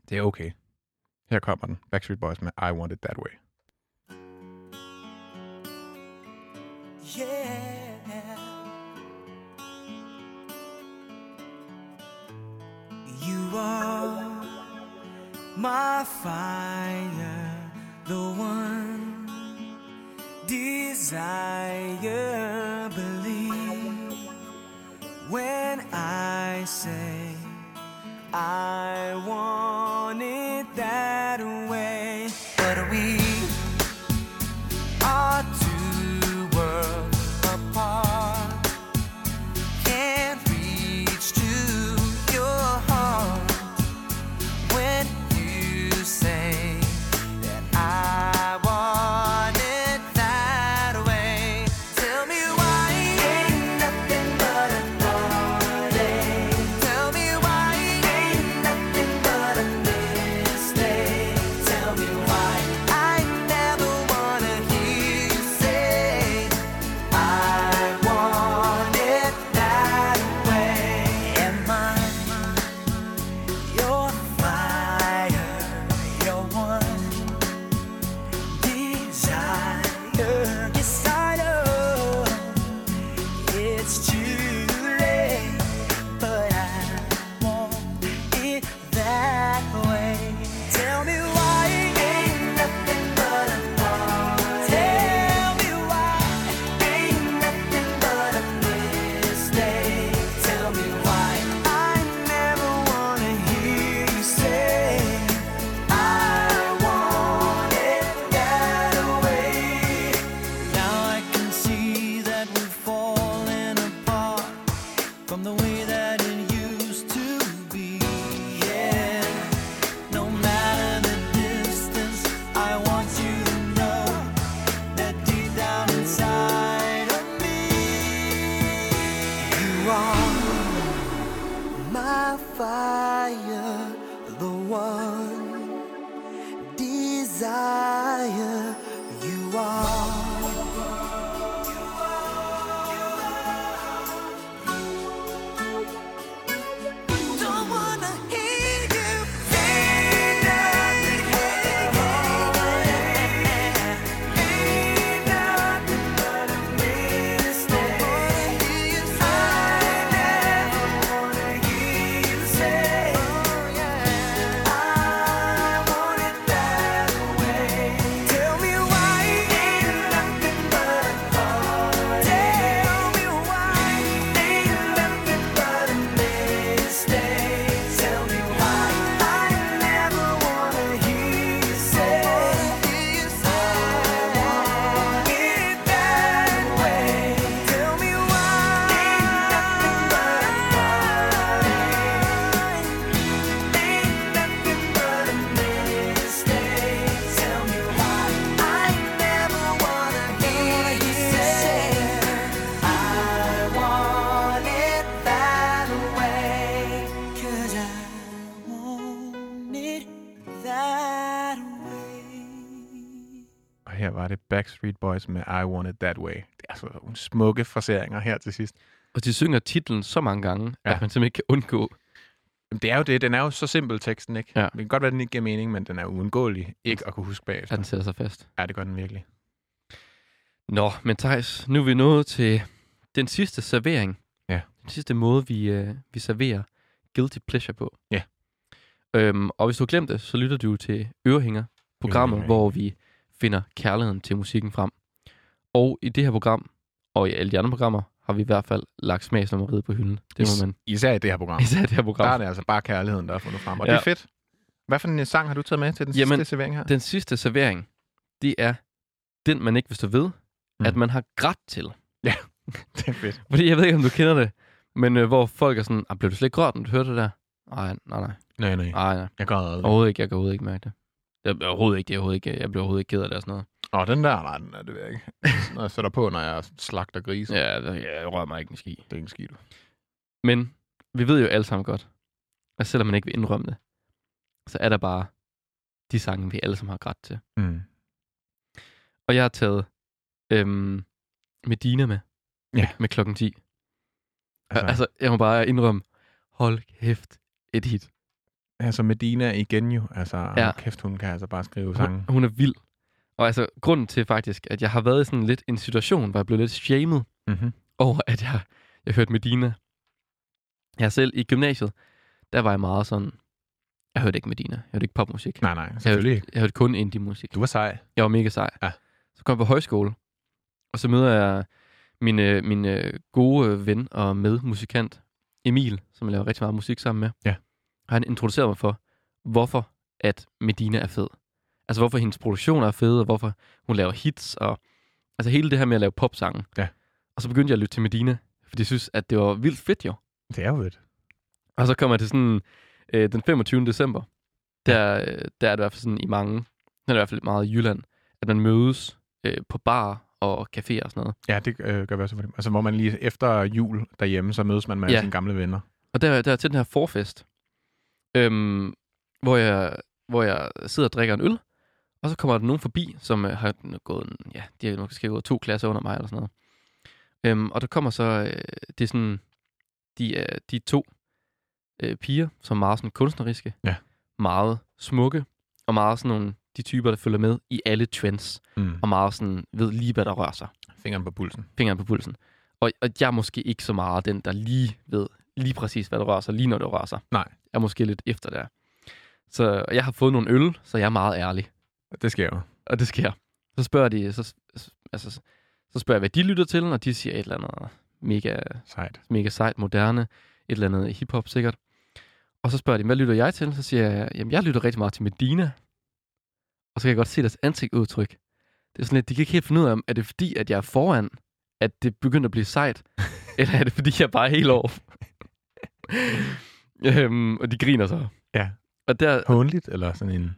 Det er okay. Her kommer den. Backstreet Boys med I Want It That Way. Yeah. You are my fire, the one desire. Believe when I say I want var det Backstreet Boys med I Want It That Way. Det er altså nogle smukke fraseringer her til sidst. Og de synger titlen så mange gange, ja. Ja. at man simpelthen ikke kan undgå. Jamen, Det er jo det. Den er jo så simpel, teksten, ikke? Ja. Det kan godt være, at den ikke giver mening, men den er uundgåelig ikke at kunne huske bagefter. den sætter sig fast. Ja, det gør den virkelig. Nå, men Thijs, nu er vi nået til den sidste servering. Ja. Den sidste måde, vi, øh, vi serverer Guilty Pleasure på. Ja. Øhm, og hvis du har glemt det, så lytter du til Ørehænger, programmet, Ørehænger. hvor vi finder kærligheden til musikken frem. Og i det her program, og i alle de andre programmer, har vi i hvert fald lagt smagsnummeriet på hylden. Det må man Især i det her program. især i det her Der program. er det altså bare kærligheden, der er fundet frem. Og Ja. det er fedt. Hvad for en sang har du taget med til den Jamen, sidste servering her? Den sidste servering, det er den, man ikke vil stå ved, mm. At man har grædt til. Det er fedt. Fordi jeg ved ikke, om du kender det, men øh, hvor folk er sådan, ah, blev du slet ikke rørt, når du hørte det der? Nej, nej, nej, Nej, nej. nej, nej. Jeg græder aldrig. Overhovedet ikke, jeg kan overhovedet ikke mærke det. Jeg, overhovedet ikke, er overhovedet ikke, jeg bliver overhovedet ikke ked af det og sådan noget. Åh, den der, nej, den er det ved jeg ikke. Når jeg sætter på, når jeg slagter grise. Ja. Ja, det- jeg rører mig ikke en ski. Det er ikke en skid. Men vi ved jo alle sammen godt, at selvom man ikke vil indrømme det, så er der bare de sange, vi alle sammen har grædt til. Mm. Og jeg har taget øhm, Medina med, Ja. med, med klokken 10. Altså, Altså, altså, jeg må bare indrømme, hold kæft, et hit. Altså Medina igen jo. Altså, Ja. kæft, hun kan altså bare skrive sange. Hun, hun er vild. Og altså, grunden til faktisk, at jeg har været i sådan lidt en situation, hvor jeg blev lidt shamed Mm-hmm. over, at jeg, jeg hørte Medina. Jeg selv i gymnasiet, der var jeg meget sådan, jeg hørte ikke Medina, jeg hørte ikke popmusik. Nej, nej, jeg selvfølgelig hørte, ikke. jeg hørte kun indie-musik. Du var sej. Jeg var mega sej. Ja. Så kom jeg på højskole, og så møder jeg min, øh, min øh, gode ven og medmusikant, Emil, som jeg laver rigtig meget musik sammen med. Ja. Og han introducerede mig for, hvorfor at Medina er fed. Altså hvorfor hendes produktioner er fede, og hvorfor hun laver hits, og altså hele det her med at lave popsange. Ja. Og så begyndte jeg at lytte til Medina, fordi jeg synes, at det var vildt fedt jo. Det er jo fedt. Og så kommer jeg til sådan øh, den 25. december. Der, der er det i hvert fald sådan i mange, der er i hvert fald meget i Jylland, at man mødes øh, på bar og caféer og sådan noget. Ja, det øh, gør vi også. Altså, hvor man lige efter jul derhjemme, så mødes man med ja. sine gamle venner. Og der, der er til den her forfest, øhm, hvor, jeg, hvor jeg sidder og drikker en øl, og så kommer der nogen forbi, som øh, har gået, en- ja, de har måske gået to klasser under mig eller sådan noget. Øhm, og der kommer så, øh, det er sådan, de er de to øh, piger, som er meget sådan kunstneriske, Ja. meget smukke, og meget sådan nogle, de typer, der følger med i alle trends, Mm. og meget sådan, ved lige, hvad der rører sig Fingeren på pulsen. fingeren på pulsen. Og, og jeg er måske ikke så meget den, der lige ved lige præcis, hvad der rører sig, lige når det rører sig. Nej. Jeg er måske lidt efter der. Så jeg har fået nogle øl, så jeg er meget ærlig. Det sker jo. Og det sker. Så spørger de, så, altså, så spørger jeg, hvad de lytter til, og de siger et eller andet mega, Sejt. mega sejt, moderne, et eller andet hiphop sikkert. Og så spørger de, hvad lytter jeg til? Så siger jeg, jamen jeg lytter rigtig meget til Medina. Og så kan jeg godt se deres ansigtudtryk. Det er sådan lidt, de kan ikke helt finde ud af, om er det fordi, at jeg er foran, at det begynder at blive sejt, eller er det fordi, jeg bare er helt over? øhm, og de griner så. Ja. Og der, Hånligt, eller sådan en...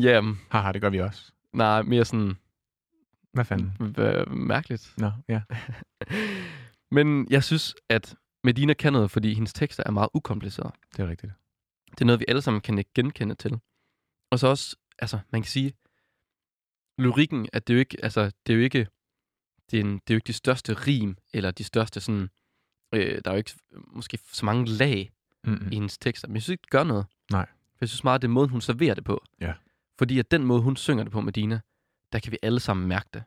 jamen, Haha, det gør vi også. nej, mere sådan Hvad fanden? hva- mærkeligt. Nå, ja. Men jeg synes, at Medina kan noget, fordi hendes tekster er meget ukomplicerede. Det er rigtigt. Det er noget, vi alle sammen kan ikke genkende til. Og så også, altså, man kan sige, lyrikken, at det er jo ikke, altså, det er jo ikke, det er, en, det er jo ikke de største rim, eller de største sådan, øh, der er jo ikke måske så mange lag Mm-hmm. i hendes tekster, men jeg synes ikke, det gør noget. Nej. For jeg synes meget, det er måden, hun serverer det på. Ja. Fordi at den måde, hun synger det på, Medina, der kan vi alle sammen mærke det.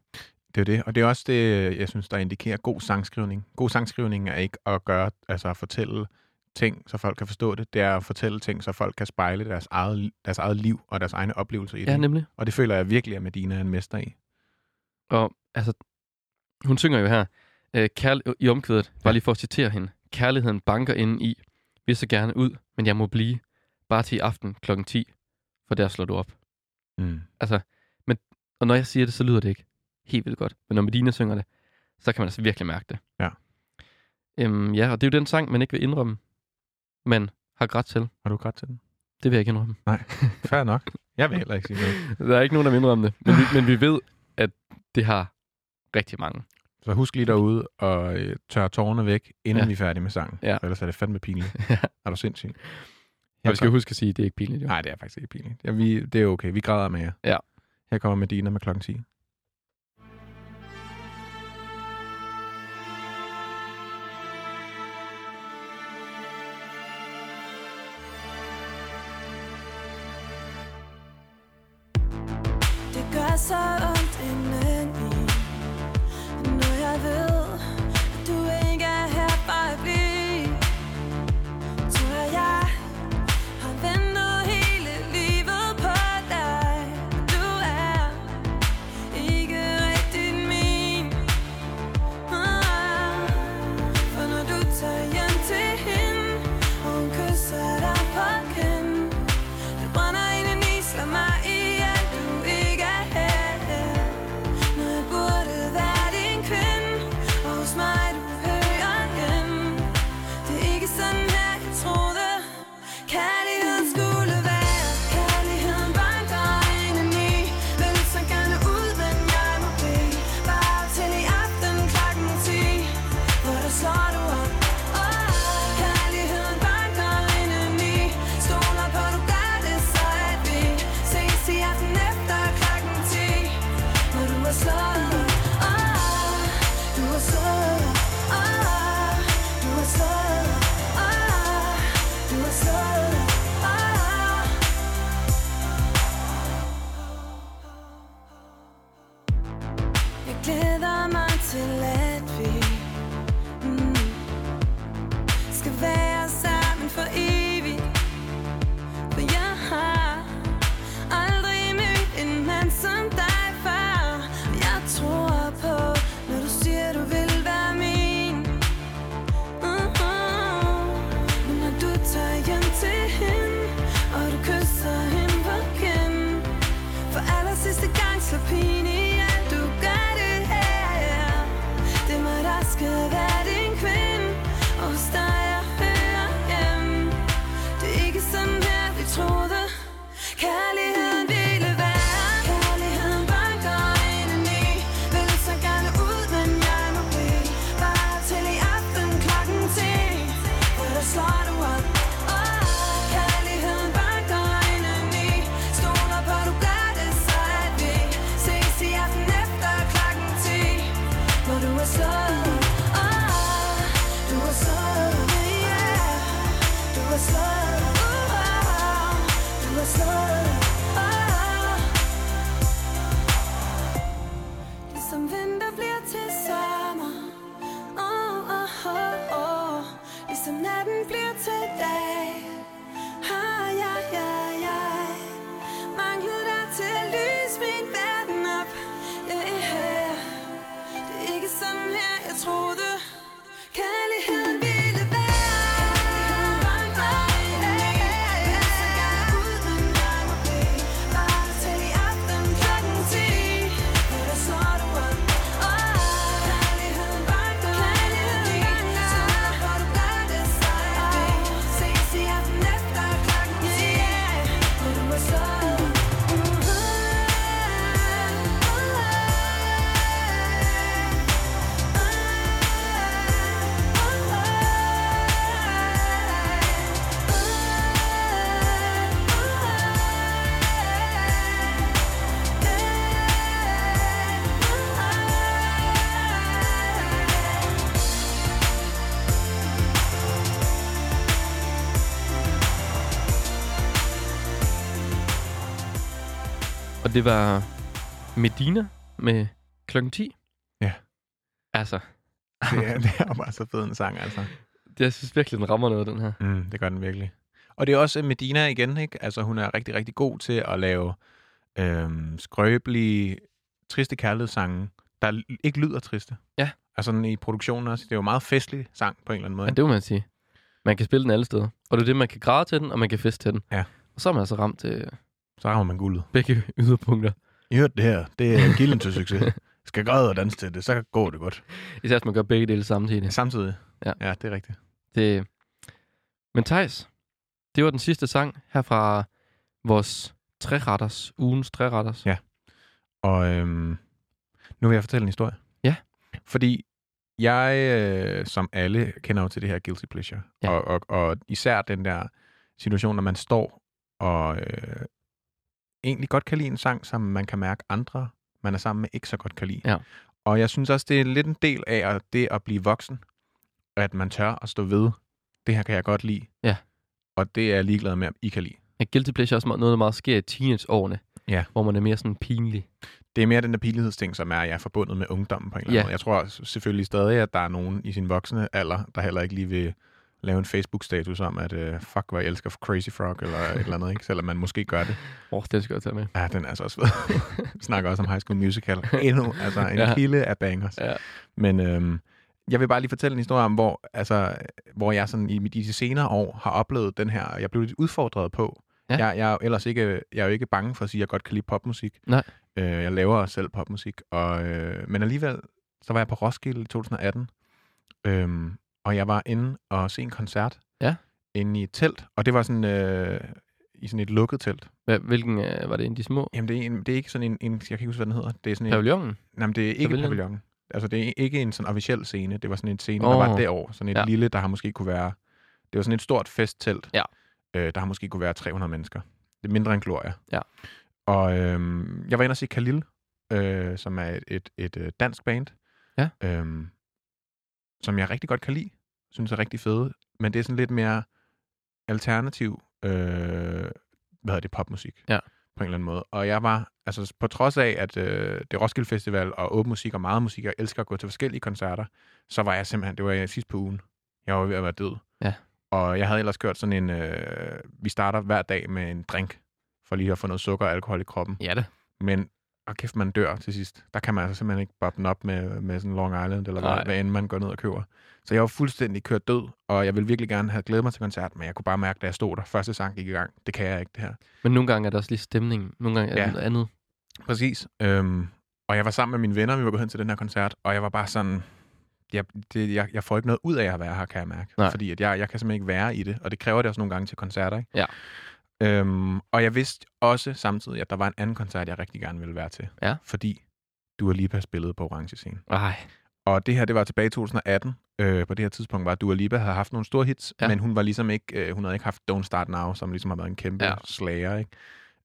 Det er det, og det er også det, jeg synes, der indikerer god sangskrivning. God sangskrivning er ikke at gøre, altså at fortælle ting, så folk kan forstå det. Det er at fortælle ting, så folk kan spejle deres eget, deres eget liv og deres egne oplevelser i Ja, det. nemlig. Og det føler jeg virkelig, at Medina er en mester i. Og altså, hun synger jo her, øh, kærl- i omkvædet, bare lige for at citere hende. Kærligheden banker inde i, vil så gerne ud, men jeg må blive, bare til i aften klokken 10, for der slår du op. Mm. Altså, men, og når jeg siger det, så lyder det ikke helt vildt godt. Men når Medina synger det, så kan man altså virkelig mærke det. Ja. Øhm, ja, og det er jo den sang, man ikke vil indrømme, men har grædt til. Har du grædt til den? Det vil jeg ikke indrømme. Fair nok. Jeg vil heller ikke sige noget. Der er ikke nogen, der vil indrømme det. Men vi, men vi ved, at det har rigtig mange. Så husk lige derude og øh, tørre tårerne væk, inden Ja. ja. vi er færdige med sangen. Ja. For ellers er det fandme pinligt. Ja. Er du sindssyg? Og vi skal huske at sige, at det er ikke pinligt. Jo. Nej, det er faktisk ikke pinligt. Ja, vi, det er okay. Vi græder med jer. Ja. Her kommer Medina med klokken 10. det var Medina med klokken 10. Ja. Altså, Det er, det er bare så fed en sang, altså. det, jeg synes virkelig, den rammer noget, den her. Mm, det gør den virkelig. Og det er også Medina igen, ikke? Altså, hun er rigtig, rigtig god til at lave øhm, skrøbelige, triste kærlighedssange, der ikke lyder triste. Ja. Altså sådan i produktionen også. Det er jo meget festlig sang på en eller anden måde. Ja, det må man sige. Man kan spille den alle steder. Og det er det, man kan græde til den, og man kan feste til den. Ja. Og så er man altså ramt til Så rammer man guldet. begge yderpunkter. I hørte det her. Det er kilden til succes. Skal græde og danse til det, så går det godt. Især hvis man gør begge dele samtidig. Samtidig. Ja. ja det er rigtigt. Det... Men Thijs, det var den sidste sang her fra vores træretters, ugens træretters. Ja. Og øhm, nu vil jeg fortælle en historie. Ja. Fordi jeg, øh, som alle, kender jo til det her guilty pleasure. Ja. Og, og, og især den der situation, når man står og øh, egentlig godt kan lide en sang, som man kan mærke andre, man er sammen med, ikke så godt kan lide. Ja. Og jeg synes også, det er lidt en del af det at blive voksen, at man tør at stå ved, det her kan jeg godt lide. Ja. Og det er jeg ligeglad med, om I kan lide. Ja, guilty pleasure er også noget, der meget sker i teenageårene. Ja. Hvor man er mere sådan pinlig. Det er mere den der pinlighedsting, som er, jeg er forbundet med ungdommen på en eller anden Ja. måde. Jeg tror selvfølgelig stadig, at der er nogen i sin voksne alder, der heller ikke lige vil lave en Facebook-status om, at uh, fuck, hvor jeg elsker Crazy Frog, eller et eller andet, ikke? selvom man måske gør det. Åh, oh, det skal jeg tage med. Ja, den er altså også. Vi snakker også om High School Musical. Endnu, altså en Ja. kilde af bangers. Ja. Men øhm, jeg vil bare lige fortælle en historie om, hvor, altså, hvor jeg sådan i, de senere år har oplevet den her, jeg blev lidt udfordret på. Ja. Jeg, jeg, er jo ellers ikke, jeg er jo ikke bange for at sige, at jeg godt kan lide popmusik. Nej. Øh, jeg laver selv popmusik. Og, øh, men alligevel, så var jeg på Roskilde i 2018, øhm, og jeg var inde og se en koncert Ja. inde i et telt. Og det var sådan øh, i sådan et lukket telt. Hvad, hvilken øh, var det en af de små? Jamen, det er, en, det er ikke sådan en, en, jeg kan ikke huske, hvad den hedder. Det er sådan en, Pavillonen? Nej, men det er ikke Pavillon? pavillon. Altså, det er ikke en sådan officiel scene. Det var sådan en scene, oh. der var derovre. Sådan et Ja. lille, der har måske kunne være... Det var sådan et stort festtelt. Ja. Øh, der har måske kunne være 300 mennesker. Det er mindre end Gloria. Ja. Og øhm, jeg var inde og se Khalil, øh, som er et, et, et, øh, dansk band. Ja. Øhm, som jeg rigtig godt kan lide. Synes er rigtig fede. Men det er sådan lidt mere alternativ, øh, hvad hedder det, popmusik. Ja. På en eller anden måde. Og jeg var, altså på trods af, at øh, det Roskilde Festival og åben musik og meget musik, jeg elsker at gå til forskellige koncerter, så var jeg simpelthen, det var jeg sidst på ugen. Jeg var ved at være død. Ja. Og jeg havde ellers kørt sådan en, øh, vi starter hver dag med en drink, for lige at få noget sukker og alkohol i kroppen. Ja det. Men og kæft, man dør til sidst. Der kan man altså simpelthen ikke boppe den op med, med sådan Long Island, eller Nej. hvad, hvad end man går ned og køber. Så jeg var fuldstændig kørt død, og jeg ville virkelig gerne have glædet mig til koncert, men jeg kunne bare mærke, da jeg stod der, første sang gik i gang. Det kan jeg ikke, det her. Men nogle gange er der også lige stemning. Nogle gange er Ja. det noget andet. Præcis. Øhm, og jeg var sammen med mine venner, vi var gået hen til den her koncert, og jeg var bare sådan, jeg, det, jeg, jeg får ikke noget ud af at være her, kan jeg mærke. Nej. Fordi at jeg, jeg kan simpelthen ikke være i det, og det kræver det også nogle gange til koncerter. Ikke? Ja. Øhm, og jeg vidste også samtidig, at der var en anden koncert, jeg rigtig gerne ville være til. Ja. Fordi Dua Lipa spillede på Orange Scene. Ej, Og det her, det var tilbage i 2018. Øh, på det her tidspunkt var Dua Lipa havde haft nogle store hits, Ja. men hun var ligesom ikke, øh, hun havde ikke haft Don't Start Now, som ligesom har været en kæmpe Ja. slager, ikke?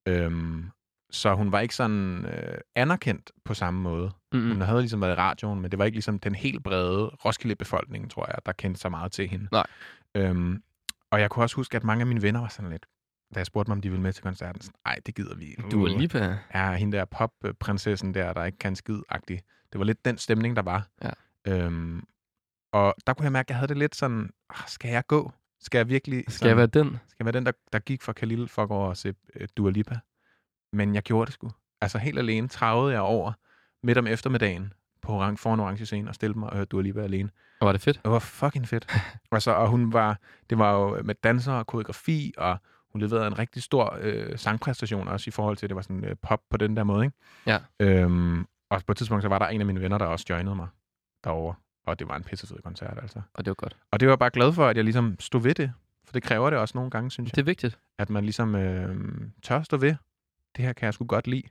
Øhm, så hun var ikke sådan øh, anerkendt på samme måde. mm Hun havde ligesom været i radioen, men det var ikke ligesom den helt brede Roskilde-befolkning, tror jeg, der kendte så meget til hende. Nej. Øhm, og jeg kunne også huske, at mange af mine venner var sådan lidt, da jeg spurgte mig, om de ville med til koncerten, sådan, ej, det gider vi. Du er lige. Ja, hende der pop-prinsessen der, der ikke kan skid-agtig. Det var lidt den stemning, der var. Ja. Øhm, og der kunne jeg mærke, at jeg havde det lidt sådan, "Ah, skal jeg gå? Skal jeg virkelig... Skal jeg være den? skal jeg være den, der, der gik fra Khalil for at gå og se uh, Dua Lipa? Men jeg gjorde det sgu. Altså helt alene travede jeg over midt om eftermiddagen på orange, foran orange scene og stillede mig og hørte Dua Lipa alene. Og var det fedt? Det var fucking fedt. altså, og hun var, det var jo med danser og koreografi, og hun leverede en rigtig stor øh, sangpræstation også i forhold til, at det var sådan øh, pop på den der måde, ikke? Ja. Øhm, og på et tidspunkt, så var der en af mine venner, der også joinede mig derovre. Og det var en pissefed koncert, altså. Og det var godt. Og det var jeg bare glad for, at jeg ligesom stod ved det. For det kræver det også nogle gange, synes jeg. Det er vigtigt. At man ligesom øh, tør stå ved. Det her kan jeg sgu godt lide.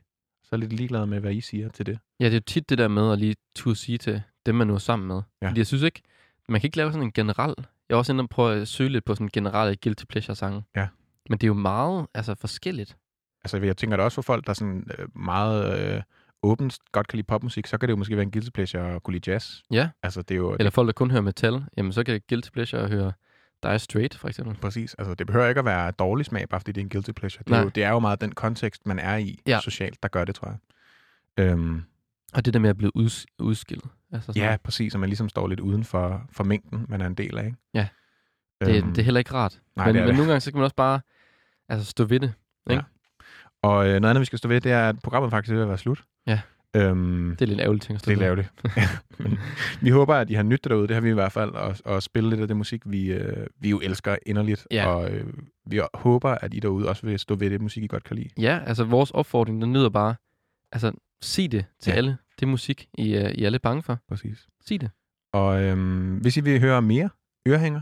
Så er jeg lidt ligeglad med, hvad I siger til det. Ja, det er jo tit det der med at lige turde sige til dem, man nu er sammen med. Ja. Fordi jeg synes ikke, man kan ikke lave sådan en generel... Jeg er også inde og prøve at søge lidt på sådan en generel guilty pleasure sange. Ja. Men det er jo meget altså, forskelligt. Altså, jeg tænker da også for folk, der sådan øh, meget øh, åbent godt kan lide popmusik, så kan det jo måske være en guilty pleasure at kunne lide jazz. Ja. Altså, det er jo... Eller folk, der kun hører metal, jamen så kan guilty pleasure høre Dire Straight, for eksempel. Præcis. Altså, det behøver ikke at være dårlig smag, bare fordi det er en guilty pleasure. Det er, Nej. jo, det er jo meget den kontekst, man er i Ja. socialt, der gør det, tror jeg. Øhm, Og det der med at blive uds- udskilt. Altså sådan, ja, præcis. Og man ligesom står lidt uden for, for mængden, man er en del af, ikke? Ja. Det, Øhm, det er heller ikke rart. nej, men, det er men det. nogle gange, så kan man også bare altså, stå ved det. Ikke? Og øh, noget andet, vi skal stå ved, det er, at programmet faktisk er ved at være slut. Ja. Øhm, Det er lidt ærgerligt ting at stå det er lavligt. Men vi håber, at I har nydt det derude. Det har vi i hvert fald. Og, og spille lidt af det musik, vi, øh, vi jo elsker inderligt. Ja. Og øh, vi håber, at I derude også vil stå ved det musik, I godt kan lide. Ja, altså vores opfordring, den lyder bare, altså sig det til Ja. ja. alle. Det er musik, I, er- I er lidt bange for. Præcis. Sig det. Og øhm, hvis I vil høre mere ørehænger,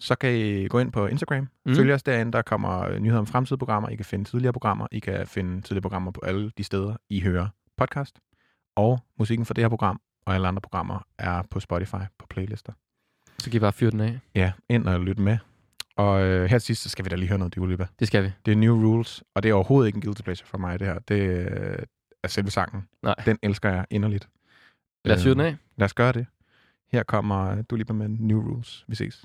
så kan I gå ind på Instagram. Mm. Følg os derinde. Der kommer øh, nyheder om fremtidige programmer. I kan finde tidligere programmer. I kan finde tidligere programmer på alle de steder, I hører podcast. Og musikken for det her program og alle andre programmer er på Spotify på playlister. Så kan I bare fyre den af. Ja, ind og lyt med. Og øh, her til sidst, så skal vi da lige høre noget Dua. Det skal vi. Det er New Rules, og det er overhovedet ikke en guilty pleasure for mig, det her. Det øh, er selve sangen. Nej. Den elsker jeg inderligt. Lad os fyre den Øhm, af. Lad os gøre det. Her kommer Dua Lipa med New Rules. Vi ses.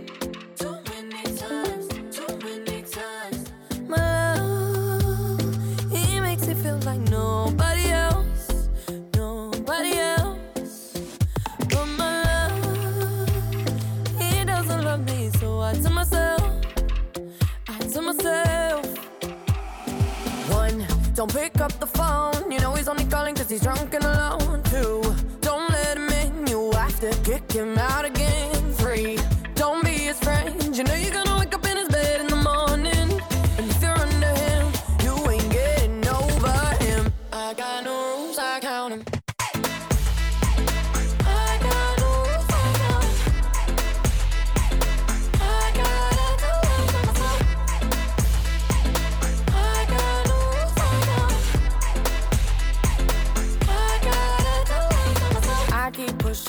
Pick up the phone. You know he's only calling cause he's drunk and alone too. don't let him in. You have to kick him out again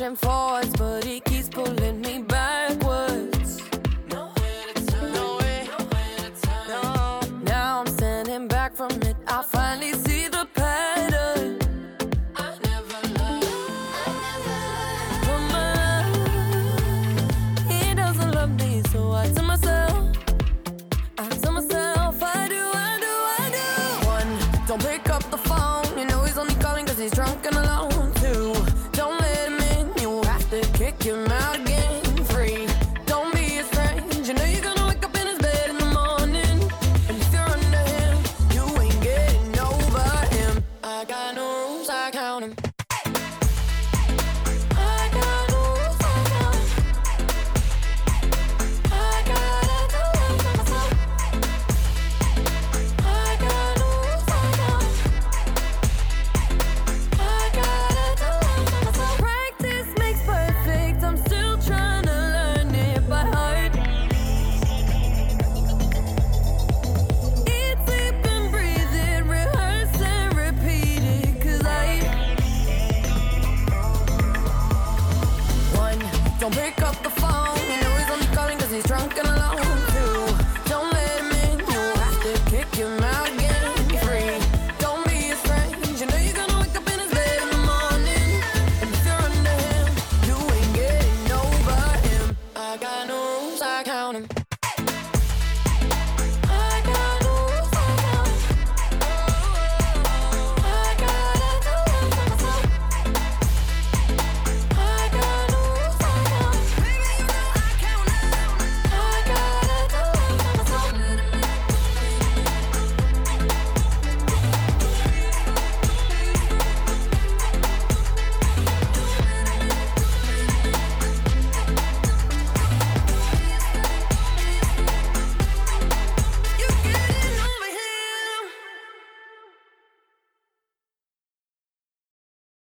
pushing forward have to kick him out